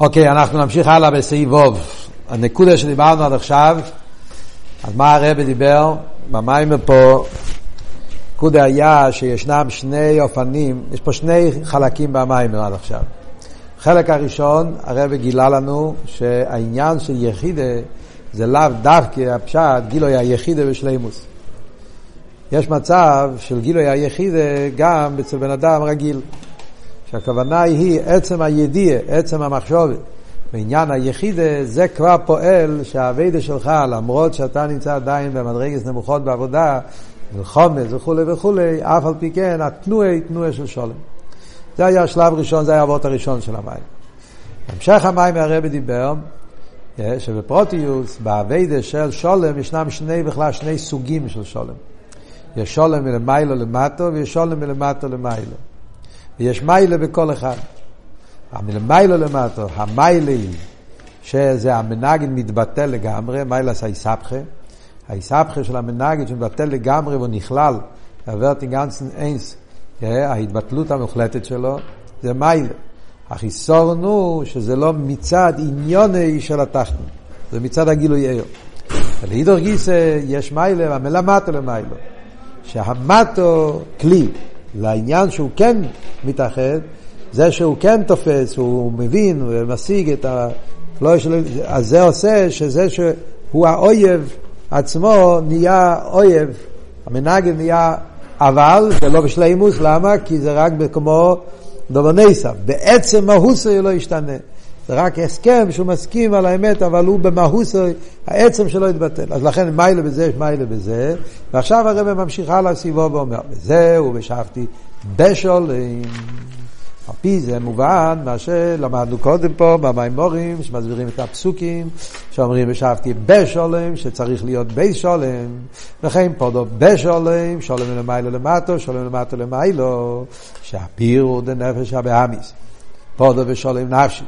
אוקיי, אנחנו נמשיך הלאה בסעיף ווב. הנקודה שדיברנו עד עכשיו, אז מה הרב דיבר? במים פה, נקודה היה שישנם שני אופנים, יש פה שני חלקים במים עד עכשיו. חלק הראשון, הרב גילה לנו שהעניין של יחידה זה לאו דווקא הפשט, גילוי היחידה בשלימוס. יש מצב של גילוי היחידה גם אצל בן אדם רגיל. שהכוונה היא עצם הידיעה, עצם המחשובת. בעניין היחידה זה כבר פועל שהאביידה שלך, למרות שאתה נמצא עדיין במדרגס נמוכות בעבודה, מלחומץ וכולי וכולי, אף על פי כן התנועה היא תנועה של שולם. זה היה השלב הראשון, זה היה האבות הראשון של המים. בהמשך המים הרבי דיבר אה, שבפרוטיוס, באביידה של שולם, ישנם שני בכלל שני סוגים של שולם. יש שולם מלמיילו למטו ויש שולם מלמטו למיילו. ויש מיילה בכל אחד. המלמיילו למטו, המיילי, שזה המנגד מתבטל לגמרי, מיילס האיסבכה, האיסבכה של המנגד שמתבטל לגמרי והוא נכלל, עברתי גנצן אינס, ההתבטלות המוחלטת שלו, זה מיילה. החיסורן הוא שזה לא מצד עניוני של התחתן, זה מצד הגילוי עיר. ולהידור גיסא יש מיילה, והמלמטו למיילו. שהמטו כלי, לעניין שהוא כן מתאחד, זה שהוא כן תופס, הוא מבין ומשיג את ה... לא יש... אז זה עושה שזה שהוא האויב עצמו נהיה אויב, המנגד נהיה אבל, זה לא בשלימוס, למה? כי זה רק כמו דובר נסף, בעצם מהוסו לא ישתנה. זה רק הסכם שהוא מסכים על האמת, אבל הוא במהוסו, העצם שלו יתבטל. אז לכן מיילה בזה מיילה בזה, ועכשיו הרב ממשיך הלאה סביבו ואומר, וזהו, ושבתי בשולים. על פי זה מובן מה שלמדנו קודם פה במימורים, שמסבירים את הפסוקים, שאומרים ושבתי בשולם, שצריך להיות בי שולם, וכן פודו בשולם, שולם למעלה למטו, שולם למטו למיילו, שהבירור דנפש הבהמית. פדה בשלום נפשי.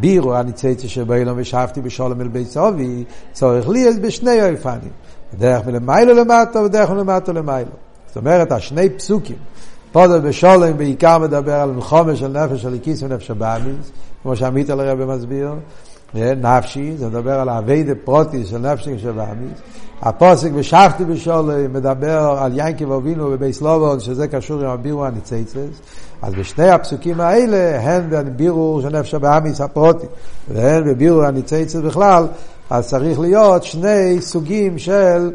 בירור הניצוצות שבעולם ושבתי בשלום אל בית אבי, צריך להיות בשני אופנים. בדרך מלמעלה למטה ודרך מלמטה למעלה. זאת אומרת, השני פסוקים, פדה בשלום בעיקר מדבר על מלחמה של נפש האלוקית ונפש הבהמית, כמו שה מיטעלער רבי מסביר, נפשי, זה מדבר על עבודה פרטית של נפשי של הבהמית. הפסוק ושבתי בשלום מדבר על יעקב אבינו בבית לבן, שזה קשור עם הבירור הניצוצות. אז בשני הפסוקים האלה, הן בבירור של נפש הבהמית הפרטי, והן בבירור הניצוצות בכלל, אז צריך להיות שני סוגים של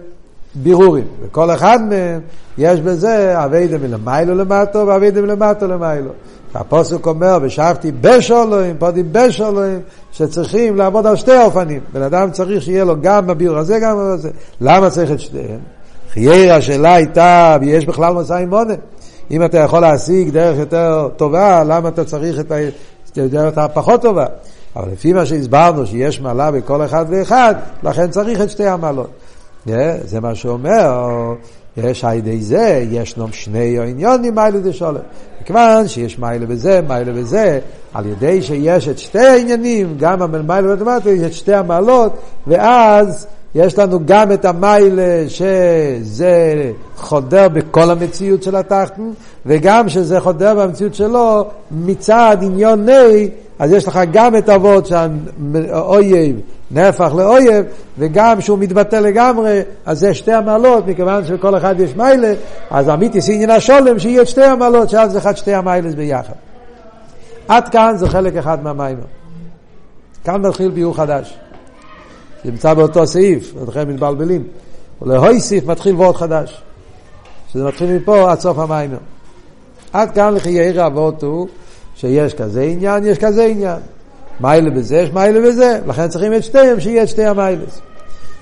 בירורים. וכל אחד מהם יש בזה עבודה מלמעלה למטה ועבודה מלמטה למעלה. הפסוק אומר, ושבתי בשלום, פדה בשלום, שצריכים לעבוד על שתי אופנים. בן אדם צריך שיהיה לו גם בבירור הזה, גם בזה. למה צריך את שניהם? חיירה השאלה הייתה, ויש בכלל מסע עם מונה. אם אתה יכול להשיג דרך יותר טובה, למה אתה צריך את הדרך הפחות טובה? אבל לפי מה שהסברנו, שיש מעלה בכל אחד ואחד, לכן צריך את שתי המעלות. זה מה שאומר, יש על ידי זה, יש נום שני עניונים מיילה דשולם. מכיוון שיש מיילה בזה, מיילה בזה, על ידי שיש את שתי העניינים, גם המיילה ואוטומטי, יש את שתי המעלות, ואז יש לנו גם את המיילה שזה חודר בכל המציאות של התחתן, וגם שזה חודר במציאות שלו מצד עניוני, אז יש לך גם את אבות שהאויב נהפך לאויב, וגם שהוא מתבטא לגמרי, אז זה שתי המעלות, מכיוון שלכל אחד יש מיילה, אז אמיתיס עניין השולם שיהיה את שתי המעלות, שאז זה אחד שתי המיילס ביחד. עד כאן זה חלק אחד מהמיימר. כאן מתחיל ביור חדש. נמצא באותו סעיף, אתכם מתבלבלים. ולהויסיף מתחיל וורד חדש. שזה מתחיל מפה עד סוף המיימר. עד כאן לחיי רבות הוא שיש כזה עניין, יש כזה עניין. מיילה בזה, יש מיילה בזה, לכן צריכים את שתיהם, שיהיה את שתי המיילס.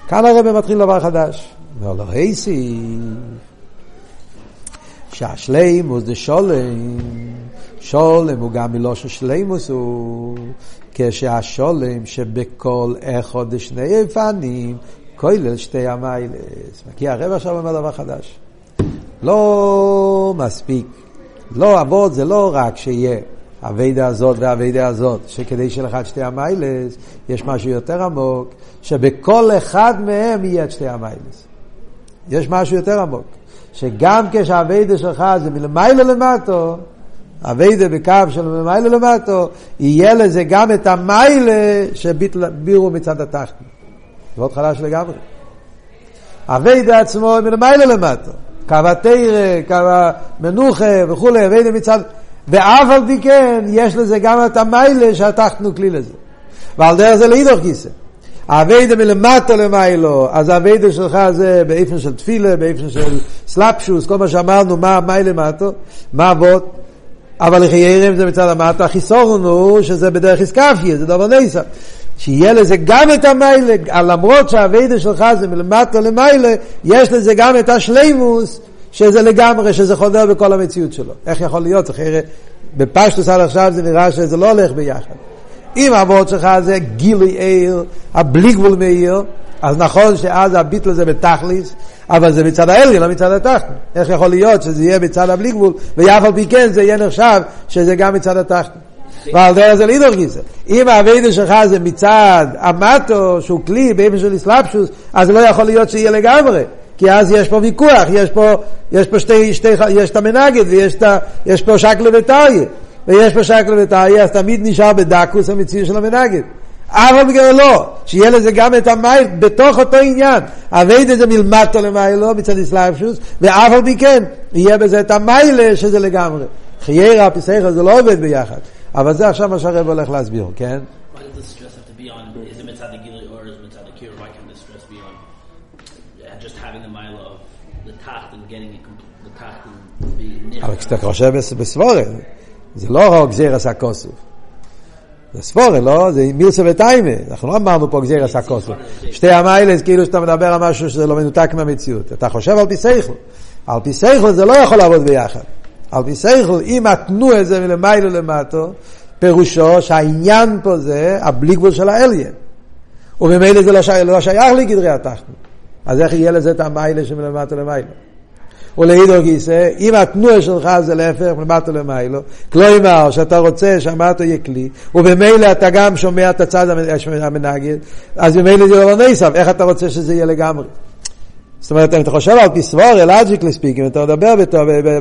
כאן הרב מתחיל דבר חדש. אומר לו, היסי, שהשלימוס זה שולם, שולם הוא גם מלושן שלימוס הוא, כשהשולם שבכל אחד שני איפנים, כולל שתי המיילס. כי הרב עכשיו אומר דבר חדש. לא מספיק. לא עבוד זה לא רק שיהיה הווידה הזאת והווידה הזאת, שכדי את שתי המיילס, יש משהו יותר עמוק, שבכל אחד מהם יהיה את שתי המיילס. יש משהו יותר עמוק, שגם כשהווידה שלך זה מלמיילה למטו, אביידה בקו של מיילה למטו, יהיה לזה גם את המיילה שבירו מצד התחתון. זה מאוד חלש לגמרי. אביידה עצמו מלמיילה למטו. קו התרא, קו המנוחה וכולי, אביידה מצד... ואף על פי כן, יש לזה גם את המיילה שהתחתנו כלי לזה. ועל דרך זה לאידוך כיסא. האביידה מלמטה למיילו, אז האביידה שלך זה באיפן של תפילה, באיפן של סלאפשוס, כל מה שאמרנו, מה מי למטו, מה אבות, אבל לחיירם זה מצד המטה, החיסורון הוא שזה בדרך איסקפיה, זה דבר ניסה. שיהיה לזה גם את המיילה, למרות שהאביידה שלך זה מלמטה למיילה, יש לזה גם את השלימוס, שזה לגמרי, שזה חודר בכל המציאות שלו. איך יכול להיות? אחרי, בפשטוס עד עכשיו זה נראה שזה לא הולך ביחד. אם הוורד שלך זה גילי עיר, הבלי גבול מאיר, אז נכון שאז הביטל זה בתכליס, אבל זה מצד העליון, לא מצד התחתון. איך יכול להיות שזה יהיה מצד הבלי גבול, ואף על פי כן זה יהיה נחשב שזה גם מצד התחתון. ועל דרך זה לידור גיסא. אם האביידה שלך זה מצד המטו, שהוא כלי באופן של אסלאפשוס, אז לא יכול להיות שיהיה לגמרי. כי אז יש פה ויכוח, יש פה, יש פה שתי, שתי, יש את המנגד ויש פה שקלו וטריה. ויש פה שקל וטריה, אז תמיד נשאר בדקוס המציאות של המנגד. אבל בגלל לא, שיהיה לזה גם את המייל בתוך אותו עניין. אבייד את זה מלמטו למיילו מצד איסלאפשוס, ואף על פי כן, יהיה בזה את המיילה שזה לגמרי. חיירה, הפסייכה, זה לא עובד ביחד. אבל זה עכשיו מה שהרב הולך להסביר, כן? אבל כשאתה חושב בסבורת, זה לא גזירס הכוסוף. זה ספורל, לא? זה מירסה וטיימה. אנחנו לא אמרנו פה גזירס הכוסוף. שתי המיילס, כאילו שאתה מדבר על משהו שזה לא מנותק מהמציאות. אתה חושב על פי סייכל. על פי סייכל זה לא יכול לעבוד ביחד. על פי סייכל, אם התנו את זה מלמיילו למטו, פירושו שהעניין פה זה הבלי גבול של האליין. וממילא זה לא שייך, לא שייך לגדרי התחתון. אז איך יהיה לזה את המיילה שמלמטו למיילו? ולעידו גיסא, אם התנועה שלך זה להפך מלמטה למיילו, כלומר שאתה רוצה שהמטו יהיה כלי, ובמילא אתה גם שומע את הצד המנגד, אז במילא זה לא נסף, איך אתה רוצה שזה יהיה לגמרי? זאת אומרת, אם אתה חושב על פסבורה, לוג'יקלי ספיק, אם אתה מדבר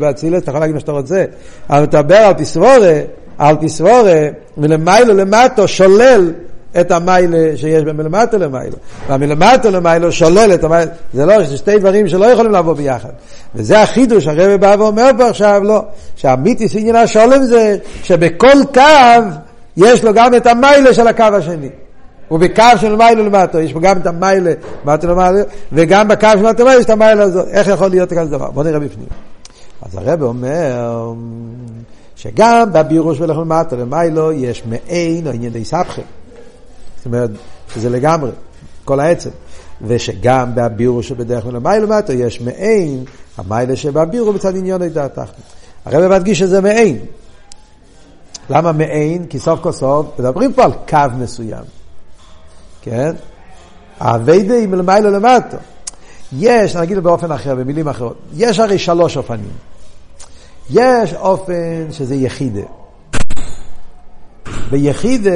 באצילת, אתה יכול להגיד מה שאתה רוצה, אבל אתה מדבר על פסבורה, על פסבורה, מלמיילו למטו שולל את המיילה שיש בין מלמטה למיילה. והמלמטה למיילה שולל את המיילה. זה לא, זה שתי דברים שלא יכולים לבוא ביחד. וזה החידוש, הרב בא ואומר פה עכשיו, לא, שהמיתיס עניין השולם זה שבכל קו יש לו גם את המיילה של הקו השני. ובקו של מיילה למטה, יש פה גם את המיילה למטה למטה, וגם בקו של מטה למטה יש את המיילה הזאת. איך יכול להיות כזה דבר? בוא נראה בפנים. אז הרב אומר שגם בבירוש ולכו למטה למיילו יש מעין או עניין די סבכם. זאת אומרת, שזה לגמרי, כל העצם. ושגם בהבירו שבדרך כלל מיילה מטו יש מעין, המיילה שבהבירו מצד עניון את דעתך. הרב מדגיש שזה מעין. למה מעין? כי סוף כל סוף מדברים פה על קו מסוים. כן? האביידה היא מלמעלה למטו. יש, נגיד באופן אחר, במילים אחרות, יש הרי שלוש אופנים. יש אופן שזה יחידה. ביחידה,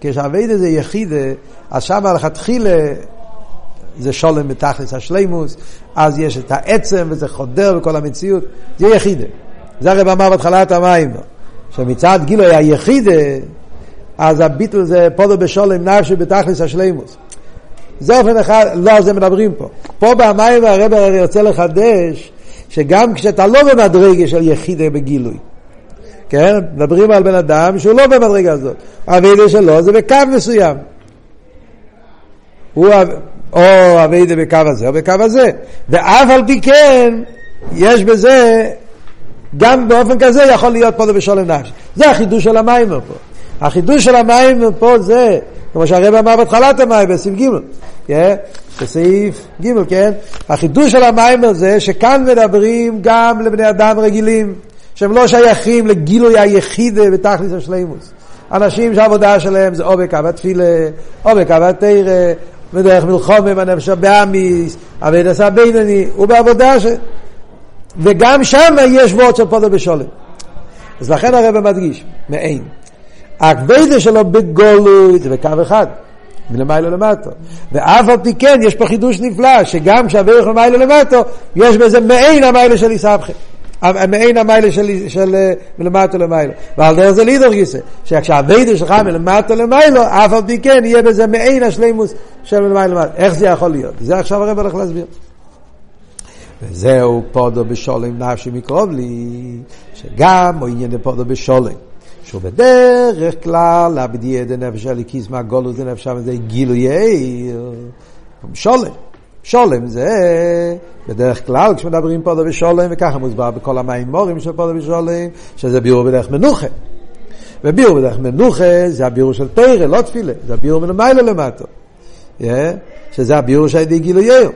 כשאביידה זה יחידה, אז שם לכתחילה זה שולם בתכלס השלימוס, אז יש את העצם וזה חודר בכל המציאות, זה יחידה. זה הרי אמר בהתחלת המים, שמצד גילו היה יחידה, אז הביטול זה פודו בשולם נפשי בתכלס השלימוס. זה אופן אחד, לא על זה מדברים פה. פה במים הרב הרי רוצה לחדש, שגם כשאתה לא במדרגה של יחידה בגילוי, כן? מדברים על בן אדם שהוא לא במדרגה הזאת. האביידה שלו זה בקו מסוים. הוא, או אביידה בקו הזה או בקו הזה. ואף על פי כן, יש בזה, גם באופן כזה יכול להיות פה בשולם נפש. זה החידוש של המים פה. החידוש של המים פה זה, כמו שהרב אמר בהתחלת המים, בסעיף ג', כן? בסעיף ג', כן? החידוש של המים זה שכאן מדברים גם לבני אדם רגילים. שהם לא שייכים לגילוי היחיד בתכלס השלימוס. אנשים שהעבודה שלהם זה או בקו התפילה, או בקו התרא, בדרך מלחומה בנפש הבאמיס, אבידס הבינני, הוא בעבודה ש... וגם שם יש וורד של פודו בשולם. אז לכן הרב מדגיש, מעין. הכבדה שלו בגולוי זה בקו אחד, מלמעלה למטו. ואף על פי כן יש פה חידוש נפלא, שגם כשהברך למעלה למטו, יש בזה מעין המעלה של איסבכם. מעין המיילה של, של מלמטה למיילה. ועל דרך זה לידור גיסא, שכשהווידה שלך מלמטה למיילה, אף על פי כן יהיה בזה מעין השלימוס של מלמטה למיילה. איך זה יכול להיות? זה עכשיו הרב הולך להסביר. וזהו פודו בשולם נפשי מקרוב לי, שגם הוא עניין פודו בשולם. שהוא בדרך כלל להבדיע את הנפש הליקיס מהגולוס לנפש זה גילוי שולם. שולם זה בדרך כלל כשמדברים פודו בשולם וככה מוסבר בכל המימורים של פודו בשולם שזה ביור בדרך מנוחה. וביור בדרך מנוחה זה הביור של תרא, לא תפילה, זה הביור מלמעלה למטה. שזה הביור שהייתי גילויהו.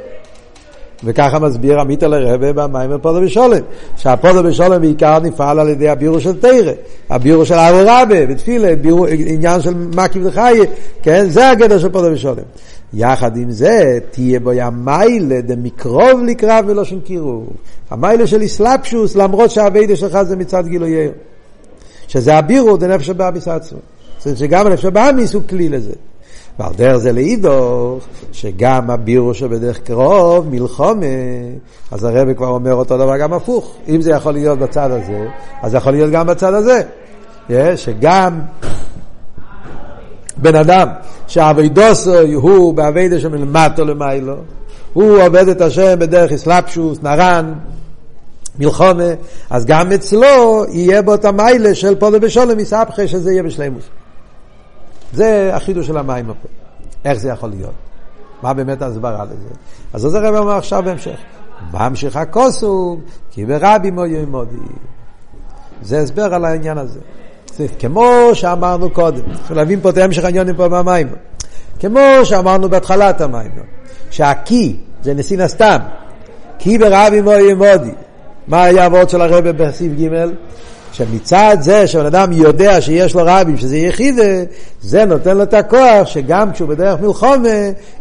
וככה מסביר עמית על הרבה במים ופודו בשולם. שהפודו בשולם בעיקר נפעל על ידי הבירו של תרא, הבירו של אבו רבה, בתפילה, עניין של מקיף וחי, כן? זה הגדר של פודו בשולם. יחד עם זה, תהיה בו המיילה דמקרוב לקרב ולא שום קירוב. המיילה של איסלאפשוס, למרות שהאביידה שלך זה מצד גילוייר. שזה הבירו דנפש הבא מסעצו. זאת אומרת שגם הנפש הבא הוא כלי לזה. ועל דרך זה לאידוך, שגם הבירו שבדרך קרוב, מלחומה, אז הרב כבר אומר אותו דבר גם הפוך. אם זה יכול להיות בצד הזה, אז זה יכול להיות גם בצד הזה. שגם בן אדם שהאבידוסו הוא באבידה שמלמטו למיילו, הוא עובד את השם בדרך אסלאפשוס, נרן, מלחומה, אז גם אצלו יהיה בו את המיילה של פודו בשולם מספחה שזה יהיה בשלימוס. זה החידוש של המים פה. איך זה יכול להיות? מה באמת ההסברה לזה? אז זה הרב אומר עכשיו בהמשך. ממשיך הכוסו, כי ברבי מויו מודי. זה הסבר על העניין הזה. כמו שאמרנו קודם, צריך להבין פה את המשך העניינים פה במים. כמו שאמרנו בהתחלת המים, שהקי זה נסין הסתם, קי ברבי מויו מודי. מה היה הוורד של הרב בסעיף ג'? שמצד זה שבן אדם יודע שיש לו רבים, שזה יחידה, זה נותן לו את הכוח שגם כשהוא בדרך מלחומה,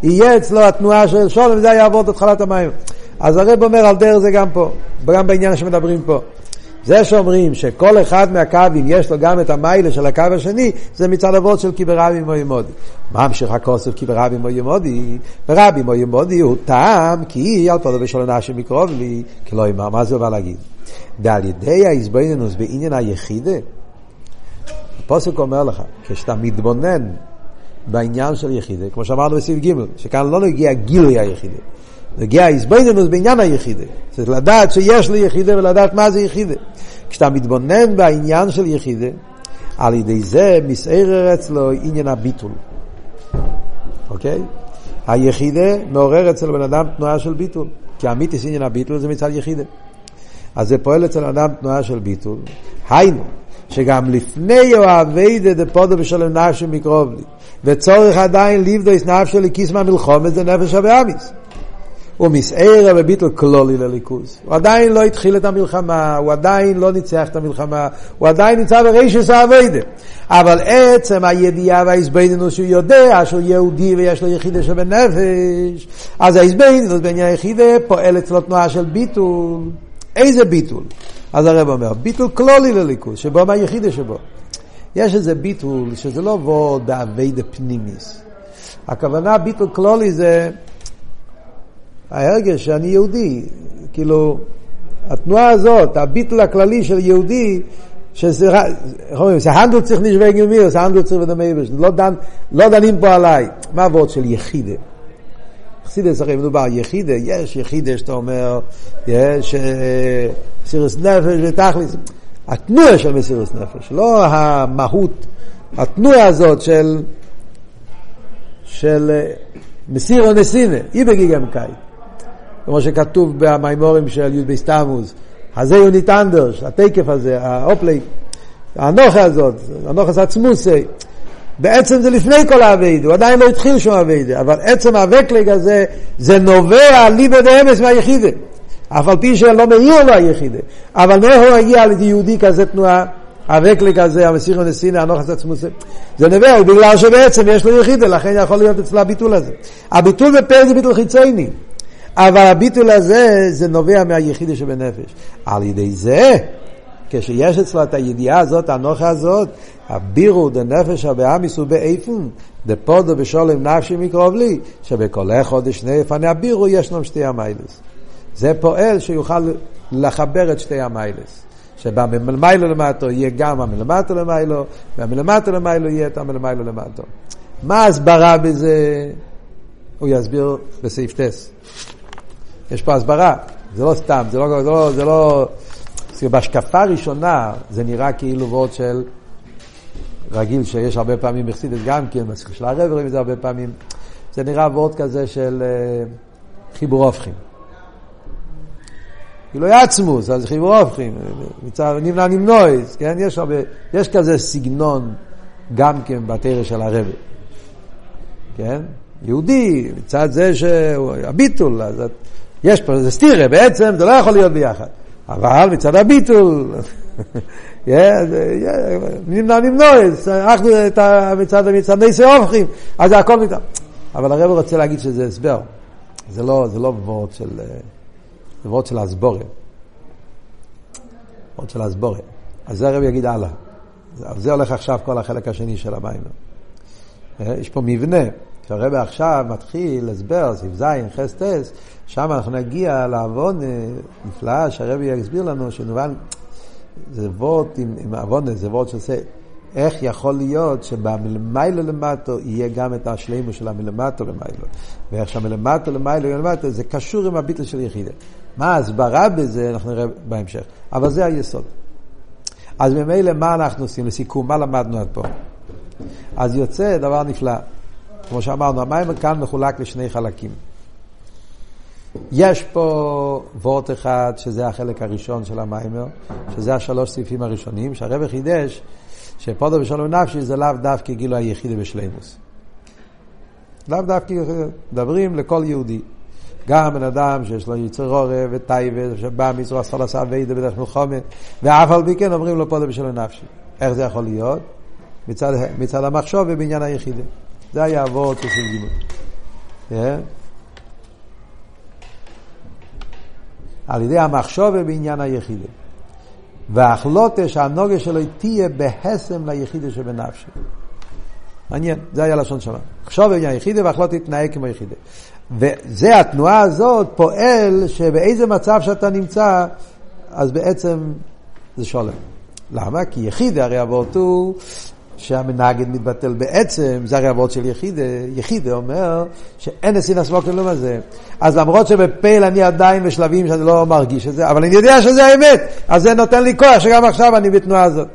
יהיה אצלו התנועה של שולם, וזה יעבור את התחלת המים. אז הרב אומר על דרך זה גם פה, גם בעניין שמדברים פה. זה שאומרים שכל אחד מהקווים יש לו גם את המיילה של הקו השני, זה מצד אבות של קיברבי מוימודי. מה המשך הכוסף קיברבי מוימודי? ורבי מוימודי הוא טעם כי על פודו בשול נשי מקרוב לי, כי לא אמר, מה זה בא להגיד? ועל ידי ההזבנינוס בעניין היחידה, הפוסק אומר לך, כשאתה מתבונן בעניין של יחידה, כמו שאמרנו בסעיף ג', שכאן לא נגיע גילוי היחידה, נגיע ההזבנינוס בעניין היחידה. צריך לדעת שיש לי יחידה ולדעת מה זה יחידה. כשאתה מתבונן בעניין של יחידה, על ידי זה מסערר אצלו עניין הביטול. אוקיי? היחידה מעורר אצל בן אדם תנועה של ביטול. כי אמיתיס עניין הביטול זה מצד יחידה. אז זה פועל אצל אדם תנועה של ביטול. היינו, שגם לפני אוהבי דפודו ושלם נפשי מקרוב לי, וצורך עדיין ליבדויס נפשי לכיס מהמלחומת זה נפש אביאמיס. הוא מסער בביטל כלולי לליכוז. הוא עדיין לא התחיל את המלחמה, הוא עדיין לא ניצח את המלחמה, הוא עדיין נמצא ברישס האביידה. אבל עצם הידיעה וההזבנינוס שהוא יודע שהוא יהודי ויש לו יחידה שבנפש, אז ההזבנינוס בעניין יחידה פועל אצלו תנועה של ביטול. איזה ביטול? אז הרב אומר, ביטול כלולי לליכוז, שבו מה היחידה שבו. יש איזה ביטול שזה לא עבוד באביידה פנימיס. הכוונה ביטול כלולי זה ההרגש שאני יהודי, כאילו, התנועה הזאת, הביטל הכללי של יהודי, שזה, איך אומרים, זה הנדל צריך נשווה גמיר, זה הנדל צריך ודמי בש, לא, דן, לא דנים פה עליי. מה עבוד של יחידה? חסידס הרי מדובר יחידה, יש יחידה שאתה אומר, יש אה, מסירות נפש ותכלס, התנועה של מסירות נפש, לא המהות, התנועה הזאת של, של אה, מסירו נסינה, אי בגיגם קאי. כמו שכתוב במימורים של י"ב תמוז, הזה יונית אנדרש, התקף הזה, האופלי, הנוכה הזאת, הנוכס עצמוסי, בעצם זה לפני כל העבודה, הוא עדיין לא התחיל שום עבודה, אבל עצם הווקלג הזה, זה נובע ליבא דאמת מהיחידה. אף על פי שלא מאיר לו היחידה. אבל מאיפה הוא הגיע ליהודי כזה תנועה? ה אוועקלייג הזה, המסירה ונתינה, הנחת עצמותו. זה נובע בגלל שבעצם יש לו יחידה, לכן יכול להיות אצלו הביטול הזה. הביטול בפרק זה ביטול חיצוני. אבל הביטול הזה, זה נובע מהיחידה שבנפש. על ידי זה, כשיש אצלו את הידיעה הזאת, הנוחה הזאת, הבירו דנפש הבאמיס ובאיפון, דפודו בשולם נפשי מקרוב לי, שבכל אחד ושני יפני הבירו ישנם שתי המיילס. זה פועל שיוכל לחבר את שתי המיילס. שבמלמיילו למטו יהיה גם המלמטו למיילו, והמלמטו למיילו יהיה את המלמיילו למטו. מה ההסברה בזה? הוא יסביר בסעיף טס. יש פה הסברה, זה לא סתם, זה לא, זה לא, זה לא, זה בהשקפה הראשונה זה נראה כאילו וורד של רגיל שיש הרבה פעמים בחסידס גם כן, בשיחה של הרב רואים את זה הרבה פעמים, זה נראה וורד כזה של uh, חיבור הופכים. כאילו יעצמוס, אז חיבור הופכים, נמנע נמנויס, כן? יש, הרבה, יש כזה סגנון גם כן בתרא של הרב, כן? יהודי, מצד זה שהביטול, אז יש פה, זה סטירה, בעצם זה לא יכול להיות ביחד. אבל מצד הביטול, נמנע נמנועס, אנחנו מצד ניסי הופכים, אז זה הכל מצד. אבל הרב רוצה להגיד שזה הסבר, זה לא, זה לא וורד של, זה וורד של הסבורת. וורד של הסבורת. אז זה הרב יגיד הלאה. זה הולך עכשיו כל החלק השני של המים. יש פה מבנה. כשהרבא עכשיו מתחיל הסבר, סעיף ז', חס טס, שם אנחנו נגיע לעוון נפלאה שהרבא יסביר לנו, שנובן, זה וורט עם, עם עוון, זה וורט שעושה, איך יכול להיות שבמלמיילו למטו יהיה גם את השלימו של המלמטו למיילו, ואיך שהמלמטו למיילו למטו, זה קשור עם הביטל של יחידה. מה ההסברה בזה, אנחנו נראה בהמשך. אבל זה היסוד. אז ממילא מה אנחנו עושים לסיכום? מה למדנו עד פה? אז יוצא דבר נפלא. כמו שאמרנו, המיימר כאן מחולק לשני חלקים. יש פה וורט אחד, שזה החלק הראשון של המיימר, שזה השלוש סעיפים הראשונים, שהרבא חידש שפודו בשלום נפשי זה לאו דווקא גילו היחידי בשלימוס. לאו דווקא, מדברים לכל יהודי. גם בן אדם שיש לו יצר עורב וטייבה, שבא מצווה עשה לעשה אביידה בדרך מלחומת, ואף על פי כן אומרים לו פודו בשלום נפשי. איך זה יכול להיות? מצד, מצד המחשוב ובעניין היחידי. זה היה אבות של ג' על ידי המחשוב בעניין היחידה. והחלוטה שהנוגה שלו תהיה בהסם ליחידה שבנפשי. מעניין, זה היה לשון שלנו. חשוב בעניין היחידה והחלוטה יתנהג כמו יחידה. וזה התנועה הזאת פועל שבאיזה מצב שאתה נמצא, אז בעצם זה שולם. למה? כי יחידה הרי אבות הוא שהמנגד מתבטל בעצם, זה הרי אבות של יחידה, יחידה אומר שאין אסין הסמוק כלום הזה. אז למרות שבפייל אני עדיין בשלבים שאני לא מרגיש את זה, אבל אני יודע שזה האמת, אז זה נותן לי כוח שגם עכשיו אני בתנועה הזאת.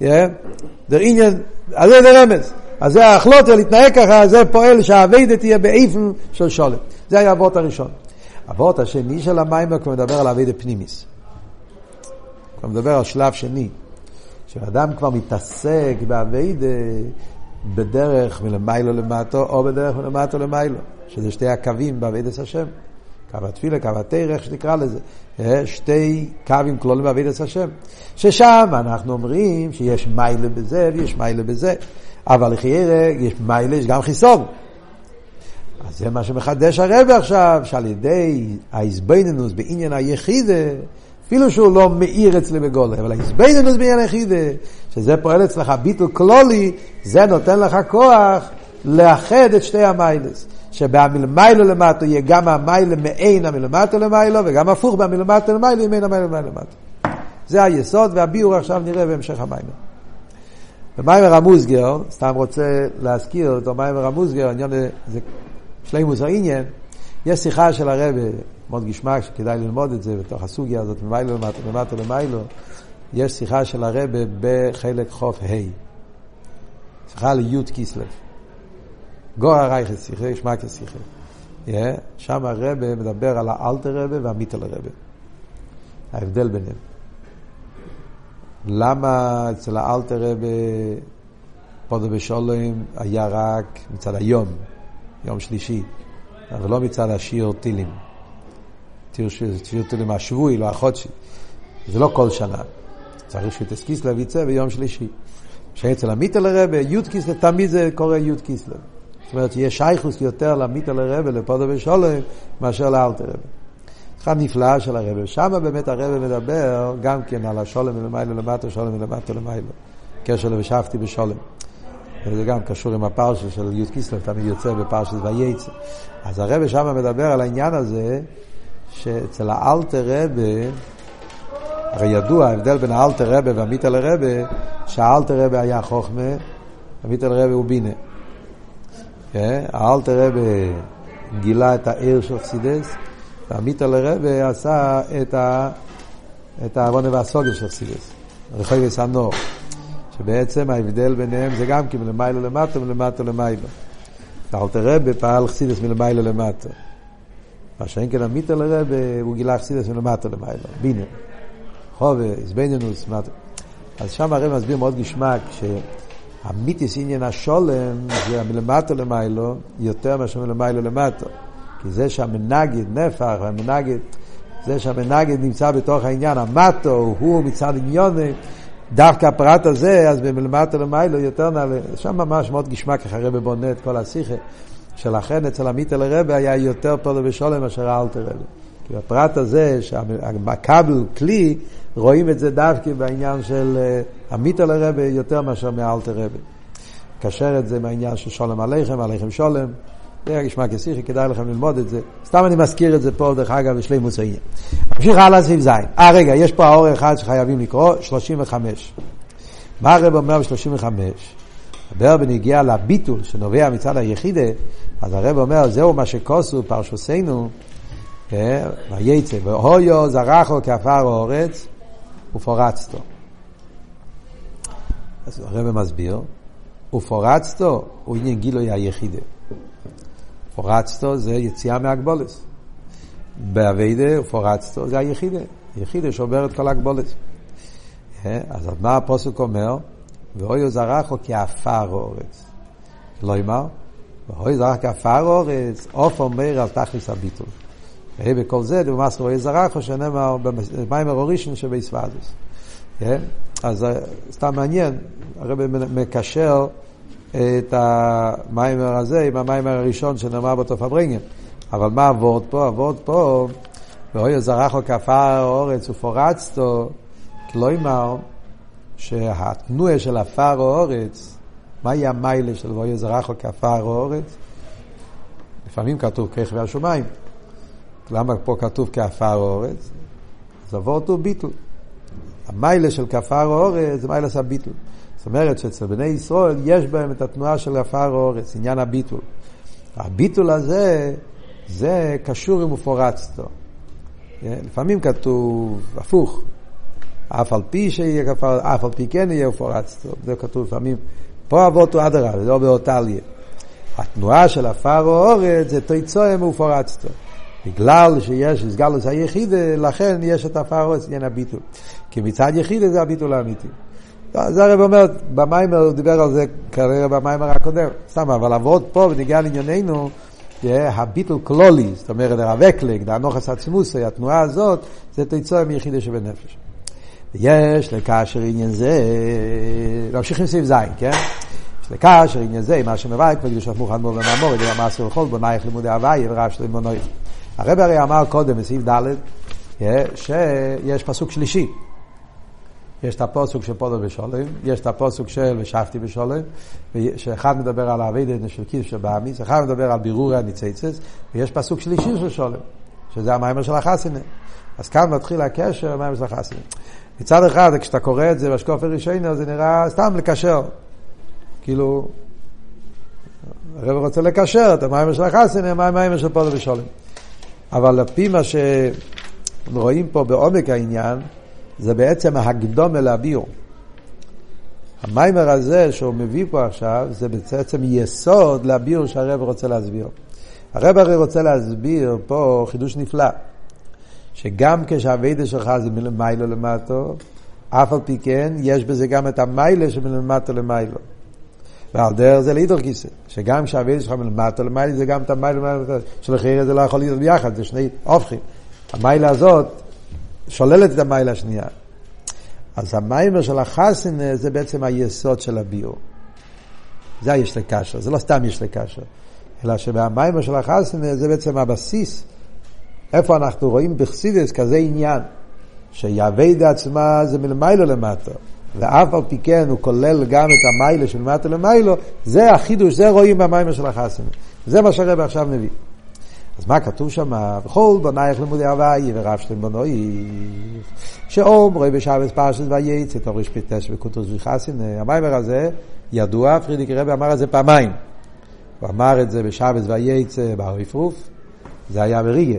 זה עניין, אז זה רמז. אז זה ההחלטה להתנהג ככה, זה פועל שהעבודה תהיה באופן של שלום. זה היה אבות הראשון. אבות השני של המים, הוא מדבר על עבודה פנימית. הוא מדבר על שלב שני. כשאדם כבר מתעסק בעבודה בדרך מלמעלה למטה, או בדרך מלמטה למעלה, שזה שתי הקווים בעבודת השם. קו התפילה, קו התורה, איך שנקרא לזה. אה, שתי קווים כלולים באביידס השם. ששם אנחנו אומרים שיש מיילה בזה ויש מיילה בזה. אבל לחיירה יש מיילה, יש גם חיסון. אז זה מה שמחדש הרבה עכשיו, שעל ידי ההזבנינוס בעניין היחידה, אפילו שהוא לא מאיר אצלי בגולה, אבל ההסבדנוס בעניין היחידה, שזה פועל אצלך ביטול קלולי, זה נותן לך כוח לאחד את שתי המיילס. שבמלמיילו למטו יהיה גם המיילה מעין המלמטו למיילו, וגם הפוך במלמטו למיילו יהיה מעין המיילה למטו. זה היסוד, והביאור עכשיו נראה בהמשך המיילה. במיימר המוסגר, סתם רוצה להזכיר אותו מיימר המוסגר, עניין זה שלימוס העניין, יש שיחה של הרבה מאוד גשמק שכדאי ללמוד את זה בתוך הסוגיה הזאת, ממיילו למטה, למטה למיילו. יש שיחה של הרבה בחלק חוף ה', שיחה לי' כיסלב. גור הרייכת שיחה, ישמע כשיחה. Yeah, שם הרבה מדבר על האלטר רבה והמיטל רבה. ההבדל ביניהם. למה אצל האלטר רבה פודו בשולם היה רק מצד היום, יום שלישי, אבל לא מצד השיר טילים. שיר טילים השבועי, לא החודשי. זה לא כל שנה. צריך שתס קיסלב יצא ביום שלישי. שאצל המיטל הרבה, י' קיסלב, תמיד זה קורה י' קיסלב. זאת אומרת שיש שייכוס יותר למיטל הרבה, לפודו ושולם, מאשר לאלתר רבה. אחד נפלא של הרבה. שם באמת הרבה מדבר גם כן על השולם מלמיילו למטה, שולם מלמטה למיילו. קשר ל"ושבתי בשולם". וזה גם קשור עם הפרשה של י' קיסלב, תמיד יוצא בפרשת וייצא. אז הרבה שם מדבר על העניין הזה, שאצל האלתר רבה, הרי ידוע ההבדל בין האלתר רבה והמיטל רבה, שהאלתר רבה היה חוכמה, המיטל רבה הוא בינה. כן? האלתר רבה גילה את העיר של חסידס, והמיטל רבה עשה את, ה... את העוונה והסוגיה של חסידס, רחוב וסנור. שבעצם ההבדל ביניהם זה גם כי מלמיילו למטה ומלמטה למיילו. אלתר רבה פעל חסידס מלמיילו למטה. מה שאין כן המיטל לרבה, הוא גילה חסידס מלמטה למיילו, בינה. חובה, איזבנינוס, אז שם הרב מסביר מאוד גשמק, שהמיתיס עניין השולם זה מלמטה למיילו יותר מאשר מלמיילו למטה. כי זה שהמנגד, נפח, המנגד, זה שהמנגד נמצא בתוך העניין, המטו, הוא מצד עניוני, דווקא הפרט הזה, אז במלמטה למיילו יותר נעלה, שם ממש מאוד גשמק, איך הרב בונה את כל השיחה. שלכן אצל עמית אל הרבה היה יותר פולו ושולם מאשר האלתר רבה. כי הפרט הזה, שהכבל כלי, רואים את זה דווקא בעניין של עמית אל הרבה יותר מאשר מאלתר רבה. קשר את זה מהעניין של שולם עליכם, עליכם שולם. זה גשמע כסיכי, כדאי לכם ללמוד את זה. סתם אני מזכיר את זה פה, דרך אגב, בשלי מוצאי. נמשיך הלאה סביב זין. אה, רגע, יש פה האור אחד שחייבים לקרוא, 35. מה הרב אומר ב-35? דבר בנגיע לביטול שנובע מצד היחידה, אז הרב אומר, זהו מה שכוסו פרשוסנו, כן, וייצא, והויו זרחו כעפר האורץ, ופורצתו. אז הרב מסביר, ופורצתו הוא עניין גילוי היחידה. פורצתו זה יציאה מהגבולס. באביידה ופורצתו זה היחידה. יחידה שעובר את כל הגבולס. כן, אז מה הפוסק אומר? ואוי זרחו כעפר אורץ. לא אמר, ואוי זרח כעפר אורץ, עוף אומר על תכלס הביטול. ויהי בכל זה, דבמאס ואוי זרחו, שנאמר במיימר אורישן. כן? אז סתם מעניין, הרב מקשר את המיימר הזה עם המיימר הראשון שנאמר בתוף הברינגן. אבל מה עבוד פה? עבוד פה, ואוי זרחו כעפר אורץ ופורצתו, כלומר, שהתנועה של עפר האורץ, מהי המיילה של ואוי זרחו כעפר האורץ? לפעמים כתוב ככבי השמיים. למה פה כתוב כעפר האורץ? אז אבות הוא ביטל. המיילה של כעפר האורץ זה מיילה של ביטל. זאת אומרת שאצל בני ישראל יש בהם את התנועה של עפר האורץ, עניין הביטול. הביטול הזה, זה קשור עם מפורצתו. לפעמים כתוב הפוך, אף על פי שיהיה כפר, אף על פי כן יהיה ופורצתו, זה כתוב לפעמים, פה אבות הוא אדרבה, לא באותליה. התנועה של עפר או אורץ זה תיצוהם ופורצתו. בגלל שיש הסגלוס היחיד, לכן יש את עפר אורץ, עניין הביטול. כי מצד יחיד זה הביטול האמיתי. זה הרב אומר, במיימר הוא דיבר על זה כרגע במיימר הקודם, סתם, אבל עבוד פה ונגיע לענייננו, הביטול קלולי, זאת אומרת הרב אקלג, הנוחס עצמוסי, התנועה הזאת, זה תיצור מיחידה שבנפש. יש לקשר עניין זה, ממשיכים סביב זין, כן? יש לקשר עניין זה, מה שמביא כבר קדוש מוכן מור ומאמור, זה המעשר וכל בונייך לימודי הוואי ורב שלו מונוי. הרב הרי אמר קודם בסעיף ד' שיש פסוק שלישי. יש את הפוסוק של פודו בשולם, יש את הפוסוק של ושבתי בשולם, שאחד מדבר על האבידן של קיס שבאמיס, אחד מדבר על בירור הניציצס, ויש פסוק שלישי של שולם, שזה המיימר של החסינה. אז כאן מתחיל הקשר המיימר של החסינה. מצד אחד, כשאתה קורא את זה בשקוף הראשון, זה נראה סתם לקשר. כאילו, הרב רוצה לקשר את המיימר של החסינה עם המיימר של פודו בשולם. אבל לפי מה שרואים פה בעומק העניין, זה בעצם הקדום אל הביור. המיימר הזה שהוא מביא פה עכשיו, זה בעצם יסוד לביור שהרב רוצה להסביר. הרב הרי רוצה להסביר פה חידוש נפלא, שגם כשהאביידה שלך זה מלמיילו למטו, אף על פי כן יש בזה גם את המיילה שמלמטו למיילו. ועל דרך זה לאידור כיסא, שגם כשהאביידה שלך מלמטו למיילו זה גם את המיילה שלחייר זה לא יכול להיות ביחד, זה שני הופכים. המיילה הזאת שוללת את המיילה השנייה. אז המיימר של החסן זה בעצם היסוד של הביור. זה היש לקשר, זה לא סתם יש לקשר, אלא שבמיימר של החסן זה בעצם הבסיס. איפה אנחנו רואים בחסידס כזה עניין, שיאבד עצמה זה מלמיילו למטה, ואף על פי כן הוא כולל גם את המיילה של מטה למיילו, זה החידוש, זה רואים במיימר של החסן. זה מה שהרב עכשיו מביא. אז מה כתוב שם? וכל בנייך לימודי הוואי ורב שלם בנויך. שאומרי בשבס פרשת וייצא תור רשפיטש וקוטוס וחסין. המיימר הזה ידוע, פרידיק רבי אמר את זה פעמיים. הוא אמר את זה בשבס וייצא באריפרוף, זה היה בריגה.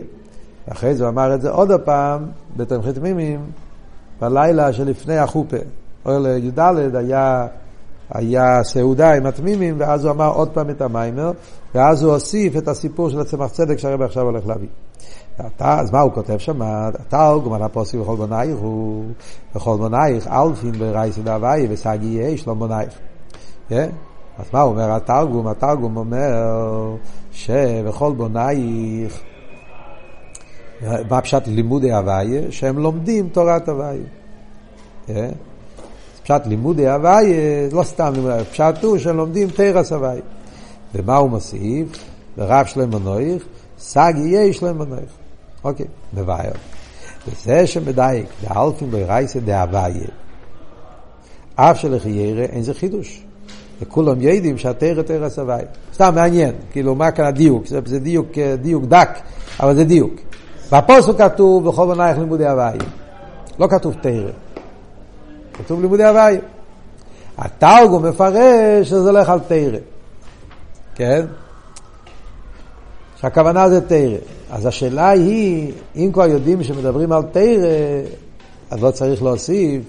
אחרי זה הוא אמר את זה עוד פעם בתמחית מימים, בלילה שלפני החופה. אוהל י"ד היה, היה סעודה עם התמימים, ואז הוא אמר עוד פעם את המיימר, ואז הוא הוסיף את הסיפור של הצמח צדק שהרבא עכשיו הולך להביא. אתה, אז מה הוא כותב שם? התרגום על הפוסק בכל בונייך הוא בכל בונייך אלפין ברייסי דהווי וסגי יש לא בונייך. Yeah? אז מה הוא אומר התרגום? התרגום אומר שבכל בונייך מה פשט לימודי הוויה? שהם לומדים תורת הוויה. Yeah? פשט לימודי הוויה, לא סתם לימודי, פשט הוא שהם לומדים תרס הוויה. ומה הוא מוסיף? ורב שלם מנויך, סגי יהיה שלם מנויך. אוקיי, מבאר. וזה שמדייק, דאלפין ברייסה דהוויה. אף שלחיירה אין זה חידוש. וכולם יודעים שהתרא תרא סבי. סתם מעניין, כאילו מה כאן הדיוק? זה, זה דיוק, דיוק דק, אבל זה דיוק. בפוסק כתוב בכל בנייך לימודי הוויה. לא כתוב תרא. כתוב לימודי הוויה. התרגום מפרש שזה הולך על תרא. כן? שהכוונה זה תרא. אז השאלה היא, אם כבר יודעים שמדברים על תרא, אז לא צריך להוסיף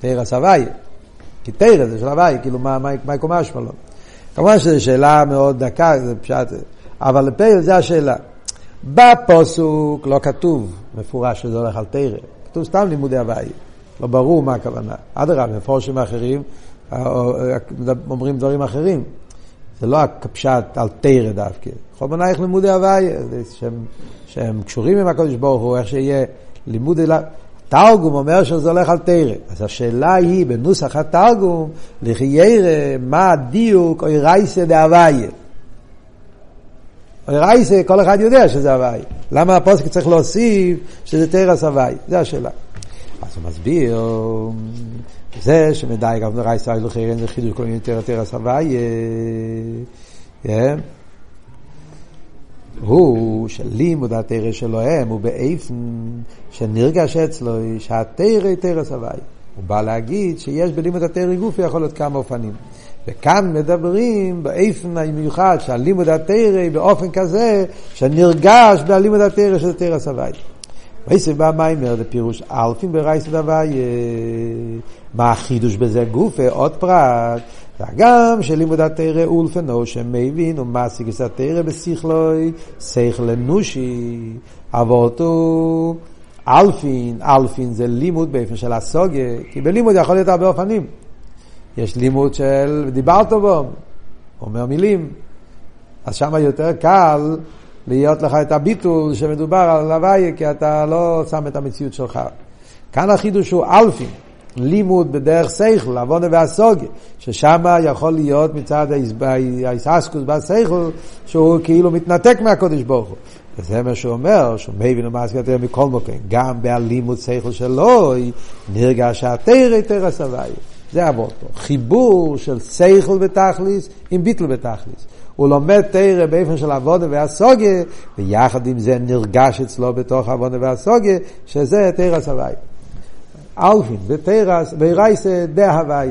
תרא סבייה. כי תרא זה של הוואי, כאילו מה, מה, מה יקומה שלו. כמובן שזו שאלה מאוד דקה, זה פשט, אבל לפייל זה השאלה. בפוסוק לא כתוב מפורש שזה הולך על תרא, כתוב סתם לימודי הוואי. לא ברור מה הכוונה. אדרבה, מפורשים אחרים אומרים דברים אחרים. זה לא הפשט על תרא דווקא. כל בנייך לימודי הוואי, שהם, שהם קשורים עם הקדוש ברוך הוא, איך שיהיה לימודי... תרגום אומר שזה הולך על תרא. אז השאלה היא, בנוסח התרגום, לחיירא, מה הדיוק או רייסא דהוויה. או רייסא, כל אחד יודע שזה הוואי. למה הפוסק צריך להוסיף שזה תרס הוואי? זו השאלה. אז הוא מסביר, זה שמדייק אב מרייסא לחיירא זה חידוש כל מיני תרס הוואי. הוא שלימוד התרא שלהם הוא באיפן שנרגש אצלו שהתרא היא תרא סבי. הוא בא להגיד שיש בלימוד התרא גוף יכול להיות כמה אופנים. וכאן מדברים באיפן המיוחד שהלימוד התרא באופן כזה שנרגש בלימוד התרא שזה תרא סבי. וייסב בא מיימר זה פירוש אלפים ברייס דווי מה החידוש בזה גופה עוד פרט והגם שלימוד התרא אולפנו שמבין ומסיק את התרא בשכלוי שכל אנושי אבותו אלפין, אלפין זה לימוד באופן של הסוגיה, כי בלימוד יכול להיות הרבה אופנים. יש לימוד של דיברת בו, אומר מילים, אז שם יותר קל להיות לך את הביטול שמדובר על הוויה, כי אתה לא שם את המציאות שלך. כאן החידוש הוא אלפין. לימוד בדרך שכל, עוונה והסוגיה, ששם יכול להיות מצד האיססקוס בסייכל, שהוא כאילו מתנתק מהקודש ברוך הוא. וזה מה שהוא אומר, שהוא מבין ומעשה יותר מכל מוקם, גם בהלימוד שכל שלו, נרגש התרא תרא סבי. זה עבוד פה. חיבור של שכל בתכליס עם ביטל בתכליס. הוא לומד תרא באופן של עבודה והסוגיה, ויחד עם זה נרגש אצלו בתוך עבודה והסוגיה, שזה תרא סבי. אלפין, בתרס, ברייסה דה הוואי.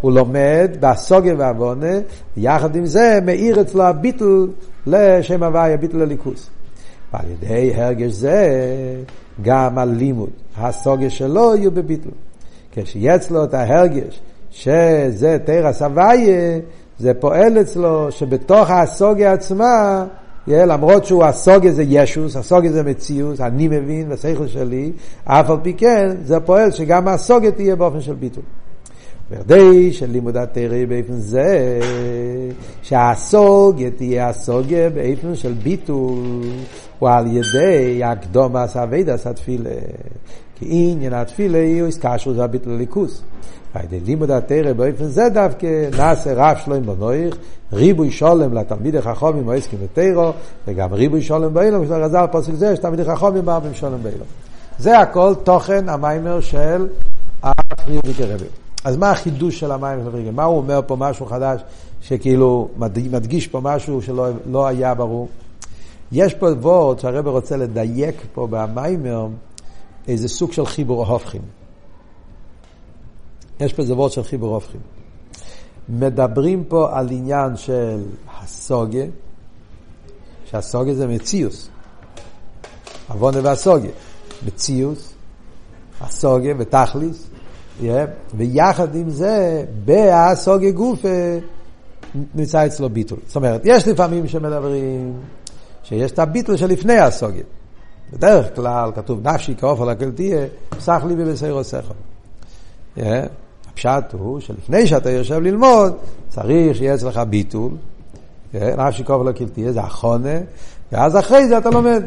הוא לומד בסוגיה ועוונה, יחד עם זה מאיר אצלו הביטל לשם הוואי, הביטל לליכוס. ועל ידי הרגש זה גם הלימוד, הסוגיה שלו יהיו בביטל. כשיש לו את ההרגש שזה תרס הוויה, זה פועל אצלו שבתוך הסוגיה עצמה Yeah, למרות שהוא הסוגיה זה ישוס, הסוגיה זה מציאות, אני מבין בשכל שלי, אף על פי כן זה פועל שגם הסוגיה תהיה באופן של ביטול. בכדי שלימוד התרא באופן זה שהסוגיה תהיה הסוגיה באופן של ביטול ועל ידי הקדום עשה אבידס התפילה כי עניין התפילה הוא איסקשרו זה הביטול ליכוס ידי לימוד התרא באופן זה דווקא נעשה רב שלום בנויך ריבוי שולם לתלמידי חכמים או עסקים בתרא וגם ריבוי שולם באילום כשאתה רזל פסוק זה שתלמידי חכמים מרבים שולם באילום זה הכל תוכן המיימר של הפריוביקי רבי אז מה החידוש של המים של מה הוא אומר פה משהו חדש שכאילו מדגיש פה משהו שלא לא היה ברור? יש פה וורד שהרב רוצה לדייק פה במיימר איזה סוג של חיבור הופכים. יש פה וורד של חיבור הופכים. מדברים פה על עניין של הסוגיה, שהסוגיה זה מציוס. עוונה והסוגיה. מציוס, הסוגיה ותכליס, ויחד עם זה, בהסוגיה גופה, נמצא אצלו ביטול. זאת אומרת, יש לפעמים שמדברים שיש את הביטול שלפני הסוגיה. בדרך כלל כתוב נפשי כאופר לכל תהיה, סך לי שכל. Yeah. הפשט הוא שלפני שאתה יושב ללמוד, צריך שיהיה אצלך ביטול, נפשי כאופר לכל תהיה, זה החונה, ואז אחרי זה אתה לומד.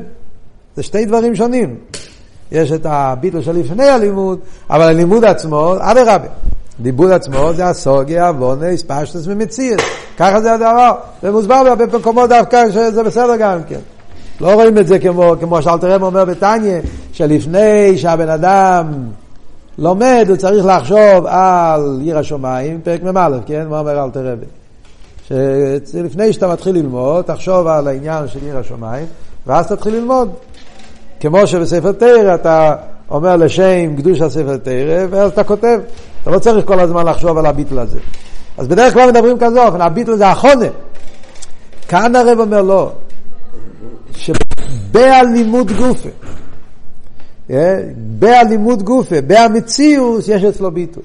זה שתי דברים שונים. יש את הביטול שלפני הלימוד, אבל הלימוד עצמו, אדרבה. לימוד עצמו זה הסוגיה, וונס, פשטוס ומציאות. ככה זה הדבר. ומוסבר בהרבה מקומות דווקא שזה בסדר גם כן. לא רואים את זה כמו, כמו שאלתרם אומר בתניא, שלפני שהבן אדם לומד, הוא צריך לחשוב על עיר השמיים, פרק מ"א, כן? מה אומר אלתרם? שלפני שאתה מתחיל ללמוד, תחשוב על העניין של עיר השמיים, ואז תתחיל ללמוד. כמו שבספר תרא אתה אומר לשם קדוש הספר תרא, ואז אתה כותב. אתה לא צריך כל הזמן לחשוב על הביטל הזה. אז בדרך כלל מדברים כזה אופן, הביטל זה החונה. כאן הרב אומר לא, שבאלימות גופה, אה, באלימות גופה, בהמציאוס יש אצלו ביטל.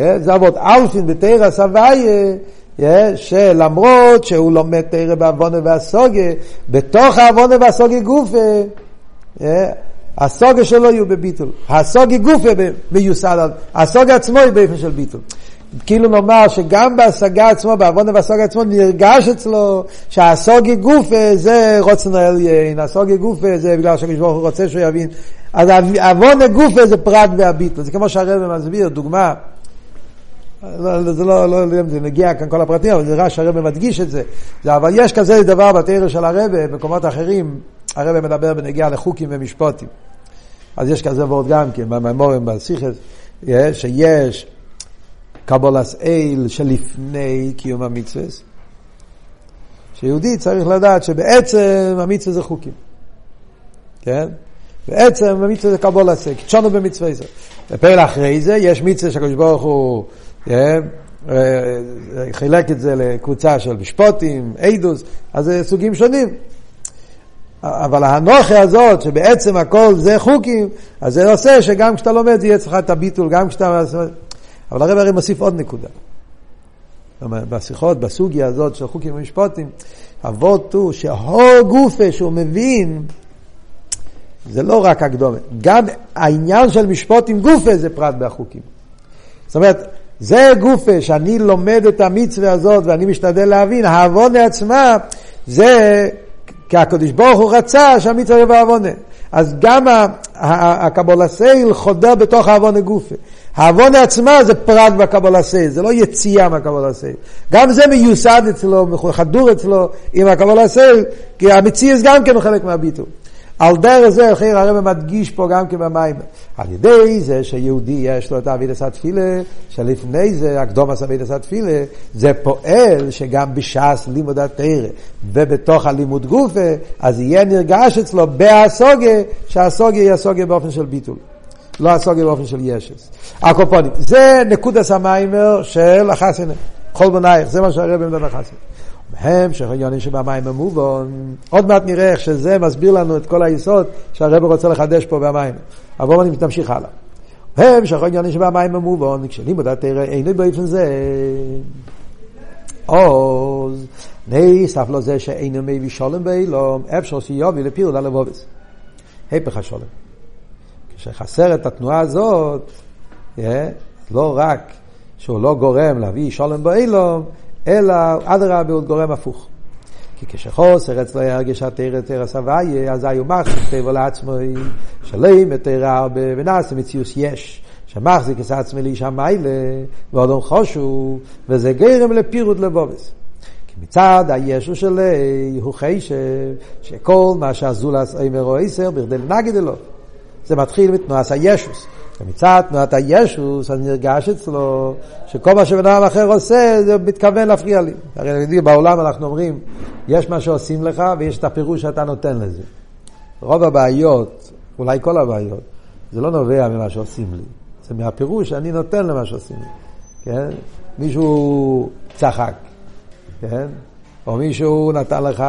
אה, זה עבוד אלפין בתרא סבייה, אה, שלמרות שהוא לומד תרא בעוונה והסוגה, בתוך העוונה והסוגה גופה, הסוגה שלו יהיו בביטול. הסוגה גופה מיוסד הסוגה עצמו היא באופן של ביטול. כאילו נאמר שגם בהשגה עצמו, בעוון ובהשגה עצמו, נרגש אצלו שהסוגי גופה זה רוצן העליין, הסוגי גופה זה בגלל שהקדוש ברוך הוא רוצה שהוא יבין. אז עוון גופה זה פרט והביטול. זה כמו שהרבא מסביר, דוגמה, לא, זה לא, לא, לא, זה נגיע כאן כל הפרטים, אבל נראה שהרבא מדגיש את זה. זה. אבל יש כזה דבר בתרא של הרבא, במקומות אחרים, הרב מדבר בנגיעה לחוקים ומשפוטים. אז יש כזה וורד גם כן, בממורים בסיכס, שיש קבולס אל שלפני קיום המצווה, שיהודי צריך לדעת שבעצם המצווה זה חוקים. כן? בעצם המצווה זה קבולס אל, קיצ'ונו במצווה זה. ופעיל אחרי זה יש מצווה שהקדוש ברוך הוא אה, חילק את זה לקבוצה של משפוטים, איידוס, אז זה סוגים שונים. אבל האנוכי הזאת, שבעצם הכל זה חוקים, אז זה עושה שגם כשאתה לומד יהיה אצלך את הביטול, גם כשאתה... אבל הרב הרי מוסיף עוד נקודה. בשיחות, בסוגיה הזאת של חוקים ומשפוטים, אבות הוא שהור גופה שהוא מבין, זה לא רק הקדומה, גם העניין של משפוטים גופה זה פרט בחוקים. זאת אומרת, זה גופה שאני לומד את המצווה הזאת ואני משתדל להבין, העוונה עצמה זה כי הקדוש ברוך הוא רצה שהמצווה יהיה בעוונה. אז גם הקבולסייל חודר בתוך העוונה גופה. העוונה עצמה זה פרט בקבולסייל, זה לא יציאה מהקבולסייל. גם זה מיוסד אצלו, חדור אצלו עם הקבולסייל, כי המציאות גם כן הוא חלק מהביטול. על דרך זה, אחר הרב מדגיש פה גם כן במים. על ידי זה שיהודי יש לו את אבידס התפילה, שלפני זה, הקדום עשה אבידס התפילה, זה פועל שגם בש"ס לימוד התרא ובתוך הלימוד גופה, אז יהיה נרגש אצלו בהסוגיה, שהסוגיה היא הסוגיה באופן של ביטול. לא הסוגיה באופן של ישס. הקופונים. זה נקודת המיימר של החסנה. חול בנייך, זה מה שהרב מדבר החסנה. הם שחניונים שבמים המובן. עוד מעט נראה איך שזה מסביר לנו את כל היסוד שהרב רוצה לחדש פה במים. אבל אני תמשיך הלאה. הם שחניונים שבמים המובן, כשלימוד התרא אינו באופן זה. עוז, נסף לו זה שאינו מביא שולם באילום, אפשר שיובי לפירוד על הבובס. הפך השולם. כשחסר את התנועה הזאת, לא רק שהוא לא גורם להביא שולם באילום, אלא אדרבה הוא גורם הפוך. כי כשחוסר אצלו ירגיש התרא תרא סבייה, אז היו מחזיק טבע לעצמו, שלם תרא הרבה ונעשה מציוס יש. שמחזיק את עצמי לאישה מיילה, ואודום חושו, וזה גרם לפירוט לבובס. כי מצד הישו שלי הוא חשב שכל מה שהזולס אומר או עשר בכדי לנגד אלו. זה מתחיל מתנועת הישוס. מצד תנועת הישוס, אז נרגש אצלו שכל מה שבן אדם אחר עושה, זה מתכוון להפריע לי. הרי בעולם אנחנו אומרים, יש מה שעושים לך ויש את הפירוש שאתה נותן לזה. רוב הבעיות, אולי כל הבעיות, זה לא נובע ממה שעושים לי, זה מהפירוש שאני נותן למה שעושים לי. כן? מישהו צחק, כן? או מישהו נתן לך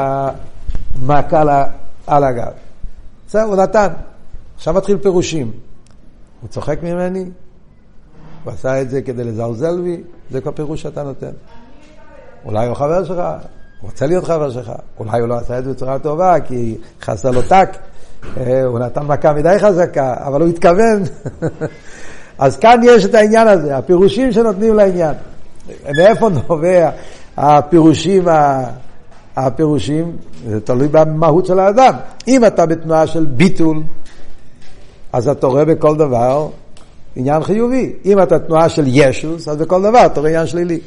מכה על הגב. בסדר, הוא נתן. עכשיו מתחיל פירושים. הוא צוחק ממני, הוא עשה את זה כדי לזלזל בי, זה כל פירוש שאתה נותן. אולי הוא חבר שלך, הוא רוצה להיות חבר שלך, אולי הוא לא עשה את זה בצורה טובה כי חסר לו טק, אה, הוא נתן מכה מדי חזקה, אבל הוא התכוון. אז כאן יש את העניין הזה, הפירושים שנותנים לעניין. מאיפה נובע הפירושים, הפירושים, זה תלוי במהות של האדם. אם אתה בתנועה של ביטול, אז אתה רואה בכל דבר עניין חיובי. אם אתה תנועה של ישוס, אז בכל דבר אתה רואה עניין שלילי.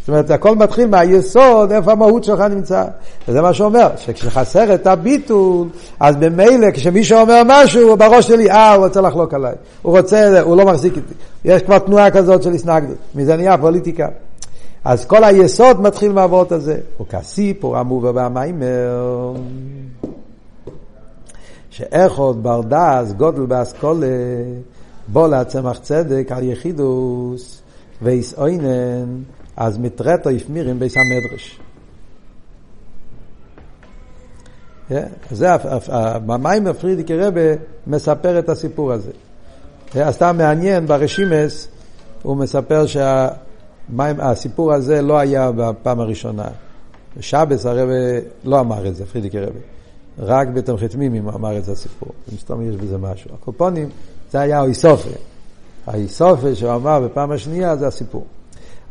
זאת אומרת, הכל מתחיל מהיסוד, איפה המהות שלך נמצא. וזה מה שאומר, שכשחסר את הביטול, אז במילא כשמישהו אומר משהו, בראש שלי, אה, הוא רוצה לחלוק עליי. הוא רוצה, הוא לא מחזיק איתי. יש כבר תנועה כזאת של הסנגדות. מזה נהיה פוליטיקה. אז כל היסוד מתחיל מהאבות הזה. הוא כסיפור המובא והמיימר. שאיכות בר דס גודל באסכולה בוא לעצמך צדק על יחידוס ואיסאוינן אז מתרתו יפמירים ביס המדרש. זה, במים פרידיקי רבה מספר את הסיפור הזה. אז סתם מעניין, ברשימס הוא מספר שהסיפור הזה לא היה בפעם הראשונה. בשבס הרבה לא אמר את זה, פרידיקי רבה. רק בתמחית מימים אמר את הסיפור. מסתום יש בזה משהו. הקופונים, זה היה האיסופה. האיסופה שהוא אמר בפעם השנייה זה הסיפור.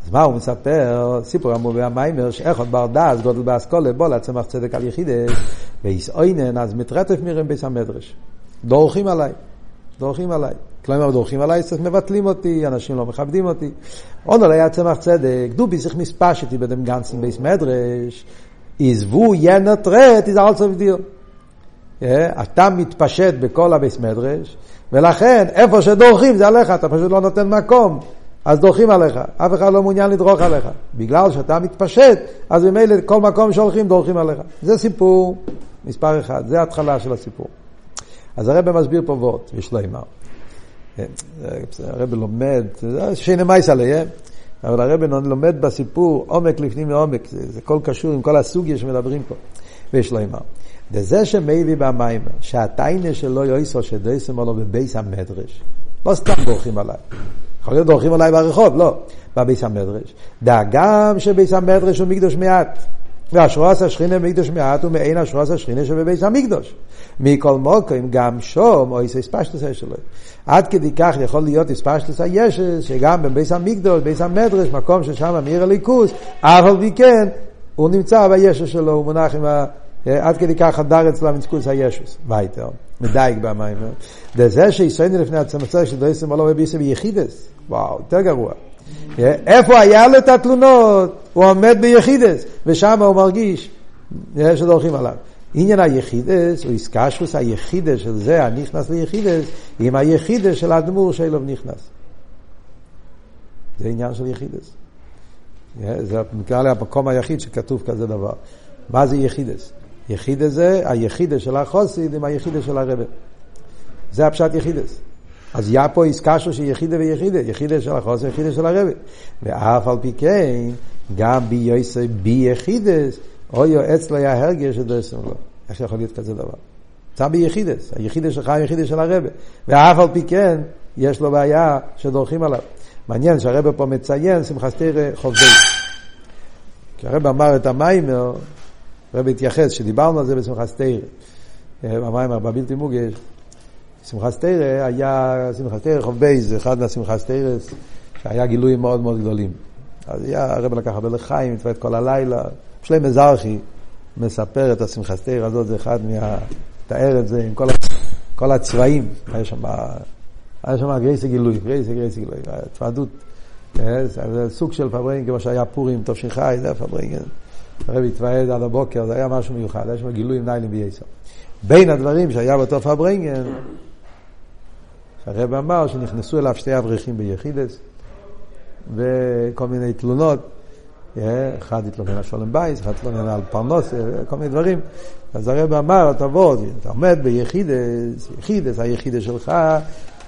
אז מה הוא מספר? סיפור אמור במיימר, שאיכות בר דס גודל באסכולה בוא לעצמך צדק על יחידס, ואיסאוינן אז מתרטף מירם ביס המדרש. דורכים עליי, דורכים עליי. כלומר, דורכים עליי, אז מבטלים אותי, אנשים לא מכבדים אותי. עוד עלי צמח צדק, דובי צריך מספשתי בדם גנצן ביס מדרש, עזבו ינת רת, איזה אלצו ודיר. אתה מתפשט בכל הביס מדרש, ולכן איפה שדורכים זה עליך, אתה פשוט לא נותן מקום. אז דורכים עליך, אף אחד לא מעוניין לדרוך עליך. בגלל שאתה מתפשט, אז ממילא כל מקום שהולכים דורכים עליך. זה סיפור מספר אחד, זה ההתחלה של הסיפור. אז הרב מסביר פה וורט, יש לו אימר. הרב לומד, זה שינה עליהם, אבל הרב לומד בסיפור עומק לפנים מעומק, זה, זה כל קשור עם כל הסוגיה שמדברים פה, ויש לו אימר. וזה שמביא במים, שהטיינה שלו יויסו שדייסם עלו בבייס המדרש, לא סתם דורכים עליי. יכול להיות דורכים עליי ברחוב, לא, בביס המדרש. דאגם שביס המדרש הוא מקדוש מעט. והשרועס השכינה במקדוש מעט הוא מעין השרועס השכינה שבביס המקדוש. מכל מוקרים גם שום או איסא ספשטוס שלו. עד כדי כך יכול להיות ספשטוס הישס, שגם בביס המקדוש, ביס המדרש, מקום ששם מאיר הליכוס, אף על פי כן, הוא נמצא בישס שלו, הוא מונח עם ה... עד כדי כך הדר אצלו מצקוס הישוס. וייטר, מדייק במים. וזה שישראל לפני הצמצר של דויסם עלו וביסם ביחידס. וואו, יותר גרוע. איפה היה לו את התלונות? הוא עומד ביחידס, ושם הוא מרגיש שדורכים עליו. עניין היחידס, או איסקשוס היחידס של זה, הנכנס ליחידס, עם היחידס של האדמו"ר שאליו נכנס. זה עניין של יחידס. זה נקרא לי המקום היחיד שכתוב כזה דבר. מה זה יחידס? יחידס זה היחידס של החוסיד עם היחידס של הרבי. זה הפשט יחידס. אז היה פה איסקשו של יחידה ויחידה, יחידה של החוסר, יחידה של הרבי. ואף על פי כן, גם בי יוסי בי יחידס, אוי אצלו היה הרגש שדרסם לו. איך יכול להיות כזה דבר? נמצא ביחידס, היחידה שלך היא היחידה של הרבי. ואף על פי כן, יש לו בעיה שדורכים עליו. מעניין שהרבי פה מציין שמחת תרא חובדי. כשהרבי אמר את המאמר, הרבי התייחס, שדיברנו על זה בשמחת תורה. המאמר בלתי מוגה, שמחת תורה היה, שמחת תורה כ״ב, אחד מהשמחת תורה'ס, שהיה גילויים מאוד מאוד גדולים. אז היה, הרב לקח הרבה לחיים, את כל הלילה. שלם מזרחי מספר את השמחת הזאת, זה אחד מה... תאר את זה עם כל, כל הצבעים. היה שם, היה שם גרויסע גילוי, גרויסע גרויסע גילוי, התוועדות. אה, זה סוג של פארברענגען, כמו שהיה פורים, שחי, זה פארברענגען. הרב התוועד עד הבוקר, זה היה משהו מיוחד, היה שם גילויים נעלים ביותר. בין הדברים שהיה באותו פארברענגען, הרב אמר שנכנסו אליו שתי אברכים ביחידות, וכל מיני תלונות. אחד התלונן על שלום בית, אחד התלונן על פרנסה, כל מיני דברים. אז הרב אמר, תבוא, אתה עומד ביחידות, יחידות, היחידות שלך,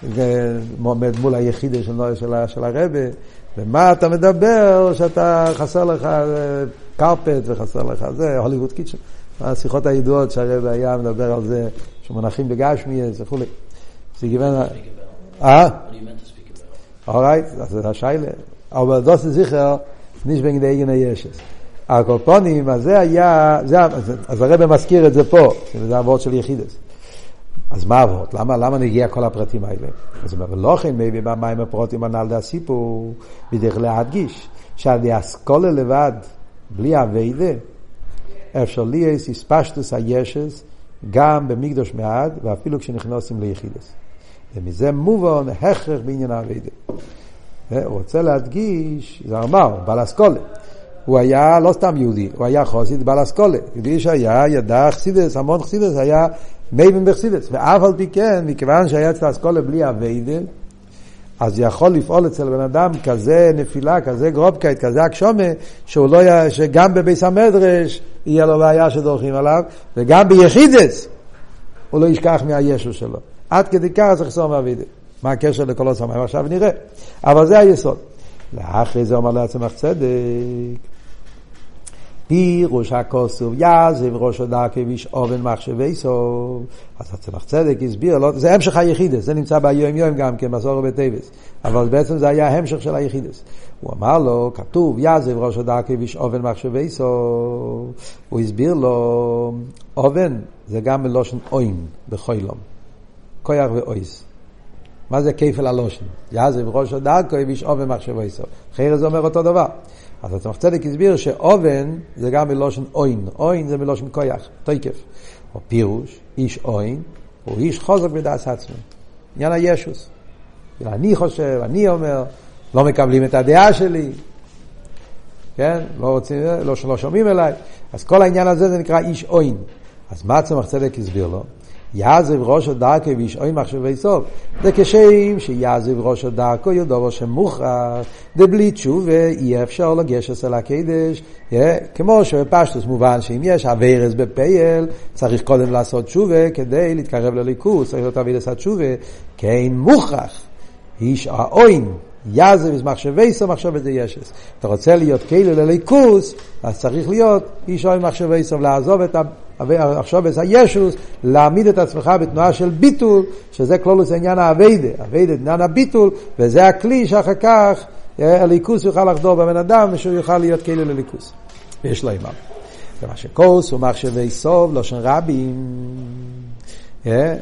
ועומד מול היחידס של, של, של הרבה, ומה אתה מדבר שאתה חסר לך קרפט וחסר לך זה, הוליווד קיצ'ן. השיחות הידועות שהרב היה מדבר על זה, שמונחים בגשמי וכולי. זה גיוון... אה? אורייט, זה השיילה. אבל דוס זיכר, ניש בן דייגן הישס. הקופונים, אז זה היה, זה, אז הרב מזכיר את זה פה, זה אבות של יחידס. אז מה אבות? למה, למה נגיע כל הפרטים האלה? אז הוא אומר, לא כן מביא במים הפרוטים הנ"ל דה סיפור, בדרך להדגיש, שעדי אסכולה לבד, בלי אביידה, אפשר ליאס איספשטוס הישס, גם במקדוש מעד, ואפילו כשנכנסים ליחידס. ומזה מובן הכרח בעניין האביידה. הוא רוצה להדגיש, זה אמר, בעל אסכולה. הוא היה לא סתם יהודי, הוא היה חסיד בעל השכלה. יהודי שהיה, ידע חסידות, המון חסידות, היה מבין בחסידות. ואף על פי כן, מכיוון שהיה אצל השכלה בלי עבודה, אז יכול לפעול אצל בן אדם כזה נפילה, כזה גראבקייט, כזה הגשמה, שהוא לא, י... שגם בבית המדרש יהיה לו בעיה שדורכים עליו, וגם ביחידות הוא לא ישכח מהישות שלו. עד כדי כך צריך לחסום עבודה. מה הקשר לכל הסמים? עכשיו נראה. אבל זה היסוד. לאחרי זה אומר לעצמך צדק. פירוש הכוסוב יעזב ראש הדקה ויש אובן מחשבי סוף. אז הצמח צדק הסביר, לא, זה המשך היחידס, זה נמצא ביום יום גם כן, מסורת בטבס. אבל בעצם זה היה המשך של היחידס. הוא אמר לו, כתוב יעזב ראש הדקה ויש אובן מחשבי סוף. הוא הסביר לו, אובן זה גם מלושן אוין בחוילום. כויח ואויס. מה זה כפל הלושן? יעזב ראש הדקה ויש אובן מחשבי סוף. אחרי זה אומר אותו דבר. אז הצמח צדק הסביר שאובן זה גם מלושן אוין. אוין זה מלושן כויח, תויקף. או פירוש, איש אוין, הוא איש חוזק בדעת עצמו. עניין הישוס. אני חושב, אני אומר, לא מקבלים את הדעה שלי, כן? לא רוצים, לא, לא שומעים אליי. אז כל העניין הזה זה נקרא איש אוין. אז מה הצמח צדק הסביר לו? יעזב ראש הדרכו וישעוי מחשבי סוף. זה כשם שיעזב ראש הדרכו יודו שמוכרח, דבלי תשובה אי אפשר לגשת אל הקדש. כמו שבפשטוס מובן שאם יש אביירס בפייל, צריך קודם לעשות תשובה כדי להתקרב לליכוס, צריך להיות אביירס התשובה. כן מוכרח. איש האוין, יעזב איז מחשבי סוף מחשבת זה ישס. אתה רוצה להיות כאילו לליכוס, אז צריך להיות איש אוין מחשבי סוף, לעזוב את עכשיו את הישוס, להעמיד את עצמך בתנועה של ביטול, שזה כלולוס עניין האביידה, אביידה עניין הביטול, וזה הכלי שאחר כך אה, הליכוס יוכל לחדור בבן אדם, ושהוא יוכל להיות כאילו לליכוס. ויש לו אימם. ומה שכוס הוא מחשבי סוף, לושן רבים. אה?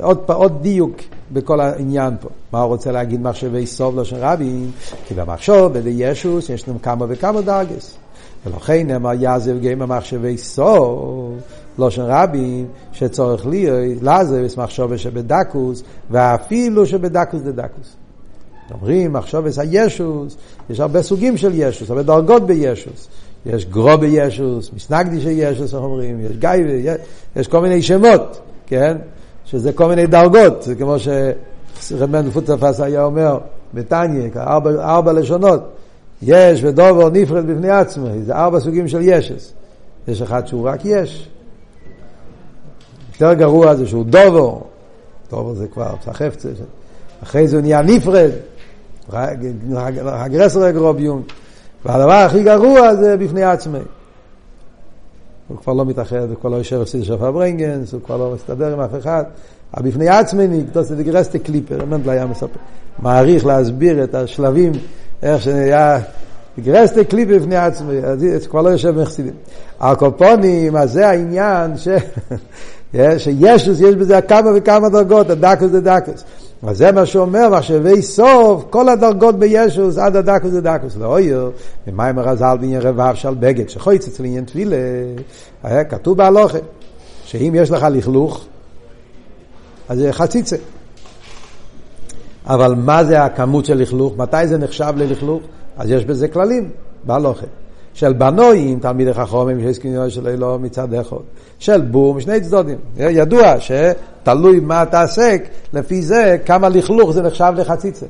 עוד, עוד דיוק בכל העניין פה. מה הוא רוצה להגיד מחשבי סוף לושן רבים? כי במחשוב, בידי ישוס, יש לנו כמה וכמה דרגס. ולכן נאמר יעזב גיימא מחשבי סוף, לושן רבים, שצורך להיות, לעזב יש מחשבה שבדקוס, ואפילו שבדקוס דדקוס. אומרים מחשובס הישוס, יש הרבה סוגים של ישוס, הרבה דרגות בישוס. יש גרו בישוס, מסנגדי של ישוס, אומרים, יש גיא, יש כל מיני שמות, כן? שזה כל מיני דרגות, זה כמו שרב מנדל פוטרפס היה אומר, בתניא, ארבע, ארבע לשונות. יש ודובר נפרד בפני עצמו, זה ארבע סוגים של ישס. יש אחד שהוא רק יש. יותר גרוע זה שהוא דובר, דובר זה כבר פסחפצה, אחרי זה הוא נהיה נפרד, הגרסר הגרוביון, והדבר הכי גרוע זה בפני עצמי. הוא כבר לא מתאחד, הוא כבר לא יושב אצל שפה ברנגנס, הוא כבר לא מסתדר עם אף אחד. אבל בפני עצמי נקדוס את גרסטי קליפר, מנדל היה מספר, מעריך להסביר את השלבים איך שנהיה גרסטי קליפ בפני עצמי, אז זה כבר לא יושב מחסידים. הקופונים, אז זה העניין ש... שישוס, יש בזה כמה וכמה דרגות, הדקוס זה דקוס. אז זה מה שאומר, מחשבי סוף, כל הדרגות בישוס עד הדקוס זה דקוס. לא אויר, ממים הרזל בעניין רבב של בגד, שחויץ אצל עניין תפילה, היה כתוב בהלוכה, שאם יש לך לכלוך, אז זה חציצה. אבל מה זה הכמות של לכלוך? מתי זה נחשב ללכלוך? אז יש בזה כללים, בהלוכה. של בנויים, תלמידי חכומים, שיש קניון של אלוה מצד אחד, של בור משני צדדים. ידוע שתלוי מה תעסק, לפי זה כמה לכלוך זה נחשב לחציצה.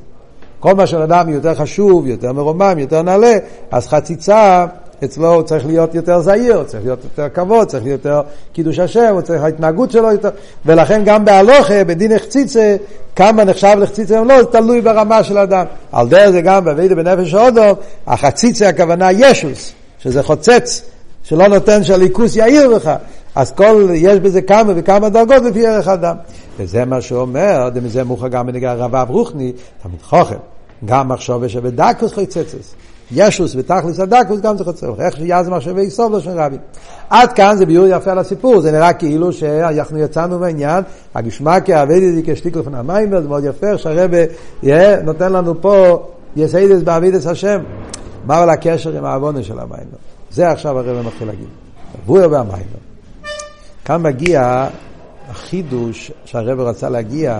כל מה של אדם יותר חשוב, יותר מרומם, יותר נעלה, אז חציצה אצלו הוא צריך להיות יותר זהיר, צריך להיות יותר כבוד, צריך להיות יותר קידוש השם, הוא צריך ההתנהגות שלו יותר, ולכן גם בהלוכה, בדין החציצה, כמה נחשב לחציצה או לא, זה תלוי ברמה של אדם. על דרך זה גם בבידה בנפש אודו, החציצה הכוונה ישוס, שזה חוצץ, שלא נותן שהליכוס יאיר לך. אז כל, יש בזה כמה וכמה דרגות לפי ערך אדם. וזה מה שהוא אומר, ומזה מוכר גם בנגע הרב אברוכני, תמיד חוכם, גם מחשוב שבדקוס חוצצס. ישוס ותכלס הדקוס גם זה חוצה, איך שיאז מחשבי סוף לשון רבי. עד כאן זה ביור יפה לסיפור, זה נראה כאילו שאנחנו יצאנו מהעניין, הגשמקי אביידי כשתיק לפני המים, זה מאוד יפה, איך שהרבא נותן לנו פה יסיידס באבידס השם. מהו לקשר עם העוונה של המים? זה עכשיו הרבא מתחיל להגיד. בויה והמים. כאן מגיע החידוש שהרבא רצה להגיע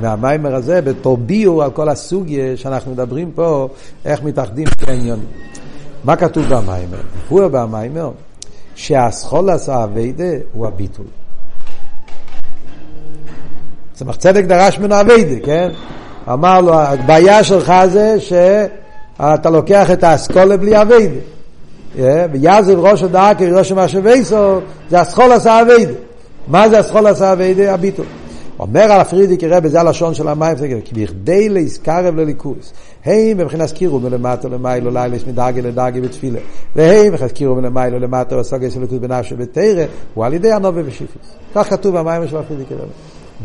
מהמיימר הזה בתור ביור על כל הסוגיה שאנחנו מדברים פה, איך מתאחדים שני עניונים. מה כתוב במיימר? הוא במיימר שהסחול עשה אביידה הוא הביטול. צמח צדק דרש ממנו אביידה, כן? אמר לו, הבעיה שלך זה שאתה לוקח את האסכולה בלי אביידה. ויעזב ראש הדעה כראש המשאבי זה הסחול עשה אביידה. מה זה הסחול עשה אביידה? הביטול. אומר על הפרידיק רבי, זה הלשון של המים, כי בכדי להזכרב לליכוס, הם מבחינת קירו מלמטה למיילו לילה מדרגי לדרגי בתפילה, והם מבחינת קירו מלמיילו למטה וסוגי של ליכוס בנפשו בתרא, הוא על ידי הנובה ושיפוס. כך כתוב במים של הפרידיק רבי.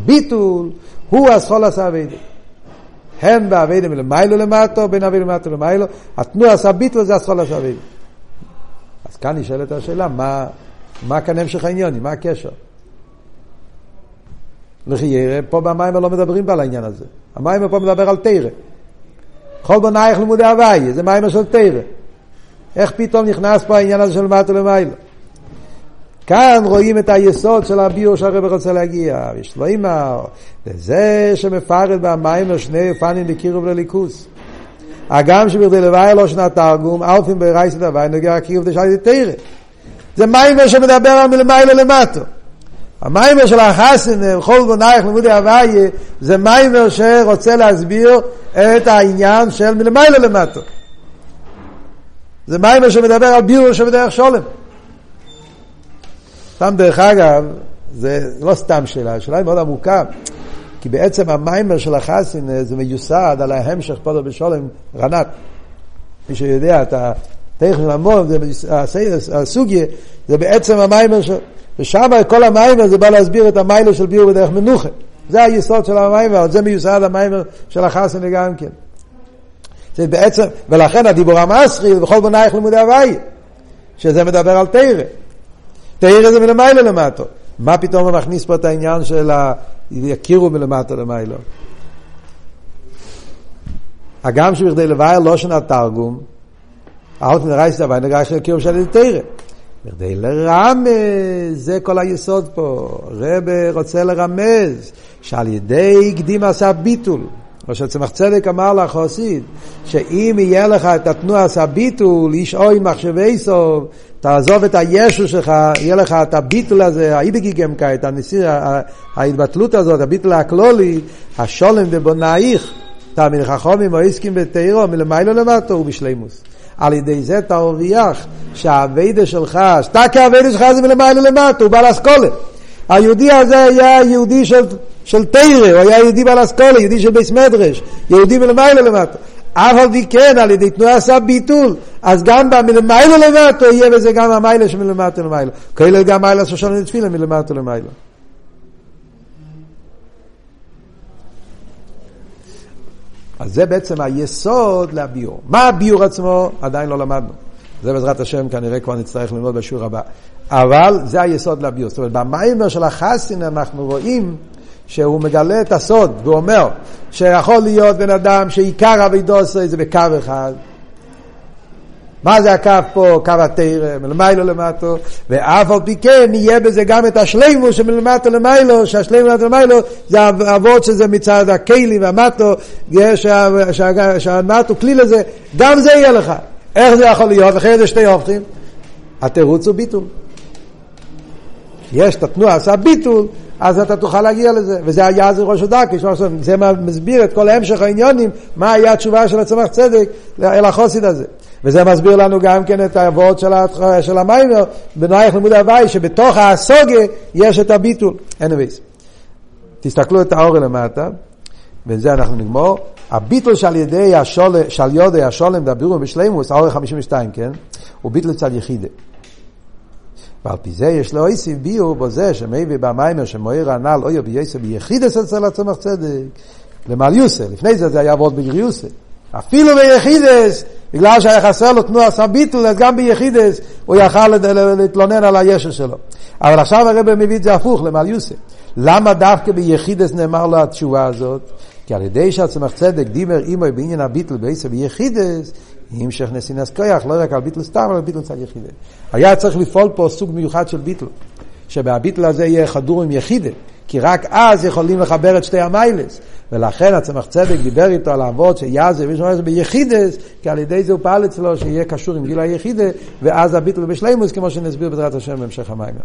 ביטול הוא הסחול עשה אבידה. הן באבידה מלמיילו למטה, בין אבידה למטה למיילו, התנועה עשה ביטול זה הסחול עשה אבידה. אז כאן נשאלת השאלה, מה, מה כאן המשך העניונים, מה הקשר? לחיירה, פה במים לא מדברים על העניין הזה. המים פה מדבר על תרא. כל בנייך לימודי הוואי, זה מים של תרא. איך פתאום נכנס פה העניין הזה של מטה למעלה? כאן רואים את היסוד של הביור שהרבר רוצה להגיע. יש לו אימא, לזה שמפרד במים שני פנים לקירוב לליכוס. הגם שבכדי לוואי לא שנת תרגום, אלפים ברייסת הוואי נוגע קירוב דשאי תרא. זה מים שמדבר על מלמעלה למטה. המיימר של החסן, חול בונייך לימודי הוויה, זה מיימר שרוצה להסביר את העניין של מלמעלה למטה. זה מיימר שמדבר על ביור שבדרך שולם. סתם דרך אגב, זה לא סתם שאלה, השאלה היא מאוד עמוקה, כי בעצם המיימר של החסן זה מיוסד על ההמשך פה בשולם רנת. מי שיודע את הטכנון המון, הסוגיה, זה בעצם המיימר של... ושם כל המיימר זה בא להסביר את המיילה של ביור בדרך מנוחה. זה היסוד של המיימר, זה מיוסד המיימר של החסן גם כן. זה בעצם, ולכן הדיבור המסחי בכל בנייך לימודי הוואי, שזה מדבר על תרא. תרא זה מלמיילה למטו. מה פתאום הוא מכניס פה את העניין של יכירו מלמטה למיילו? הגם שבכדי לבאר לא שנה תרגום, האוטן רייסטה ואין של יכירו של תרא. בכדי לרמז, זה כל היסוד פה. רב רוצה לרמז שעל ידי קדים עשה ביטול, או שצמח צדק אמר לך חסיד, שאם יהיה לך את התנועה עשה ביטול, איש אוי מחשבי סוף, תעזוב את הישו שלך, יהיה לך את הביטול הזה, האיבגיגמקה, את הנסיר, ההתבטלות הזאת, הביטול הכלולי, השולם בבונאיך, תאמין חכומים או עסקים בתירו, מלמיילו למטו ובשלימוס. על ידי זה תרוויח שהאביידה שלך, שתקה האביידה שלך זה מלמעלה למטה, הוא בעל אסכולה. היהודי הזה היה יהודי של, של תרא, הוא היה יהודי בעל אסכולה, יהודי של ביס מדרש, יהודי מלמעלה למטה. אף על פי כן, על ידי תנועה עשה ביטול, אז גם במלמעלה למטה יהיה בזה גם המיילה שמלמטה למעלה. כולל גם מיילה שושנה לתפילה מלמטה למעלה. אז זה בעצם היסוד לביור. מה הביור עצמו? עדיין לא למדנו. זה בעזרת השם כנראה כבר נצטרך ללמוד בשיעור הבא. אבל זה היסוד לביור. זאת אומרת, במיימר של החסין אנחנו רואים שהוא מגלה את הסוד, והוא אומר שיכול להיות בן אדם שעיקר אבידוסו זה בקו אחד, מה זה הקו פה? קו התרא, מלמיילו למטו, ואף על פי כן יהיה בזה גם את השלימו שמלמטו למיילו, שהשלימו למטו למיילו זה אבות שזה מצד הכלים והמטו, שהמטו כלי לזה, גם זה יהיה לך. איך זה יכול להיות? אחרי זה שתי הופכים. התירוץ הוא ביטול. יש את התנועה, עשה ביטול, אז אתה תוכל להגיע לזה. וזה היה זה ראש הדקי, זה מסביר את כל המשך העניונים, מה היה התשובה של הצמח צדק אל החוסיד הזה. וזה מסביר לנו גם כן את העבוד של, של המיימר, בנוייך לימוד הוואי, שבתוך הסוגה יש את הביטול. anyways, תסתכלו את האור למטה, וזה אנחנו נגמור. הביטול שעל ידי השול, שעל יודי השולם דבירו בשלימוס, האור 52, כן? הוא ביטול צד יחידה. ועל פי זה יש לו איסי ביור בו זה שמייבי במיימר שמויר הנ"ל אויו בייסר ביחידס אצל הצמח צדק למעל יוסר, לפני זה זה היה עבוד בגריוסר. אפילו ביחידס, בגלל שהיה חסר לו תנועה סביטול, אז גם ביחידס הוא יכל להתלונן על הישר שלו. אבל עכשיו הרב מביא את זה הפוך, למעל יוסף. למה דווקא ביחידס נאמר לו התשובה הזאת? כי על ידי שהצמח צדק דיבר עמו בעניין הביטל בעשר ביחידס, המשך נסינס כוח, לא רק על ביטל סתם, אבל על ביטל צד יחידה. היה צריך לפעול פה סוג מיוחד של ביטל, שבביטל הזה יהיה חדור עם יחידה, כי רק אז יכולים לחבר את שתי המיילס. ולכן הצמח צדק דיבר איתו על האבות שיעזב, יש לו ביחידס, כי על ידי זה הוא פעל אצלו שיהיה קשור עם גיל היחידה, ואז הביטל בשלימוס, כמו שנסביר בעזרת השם בהמשך המים.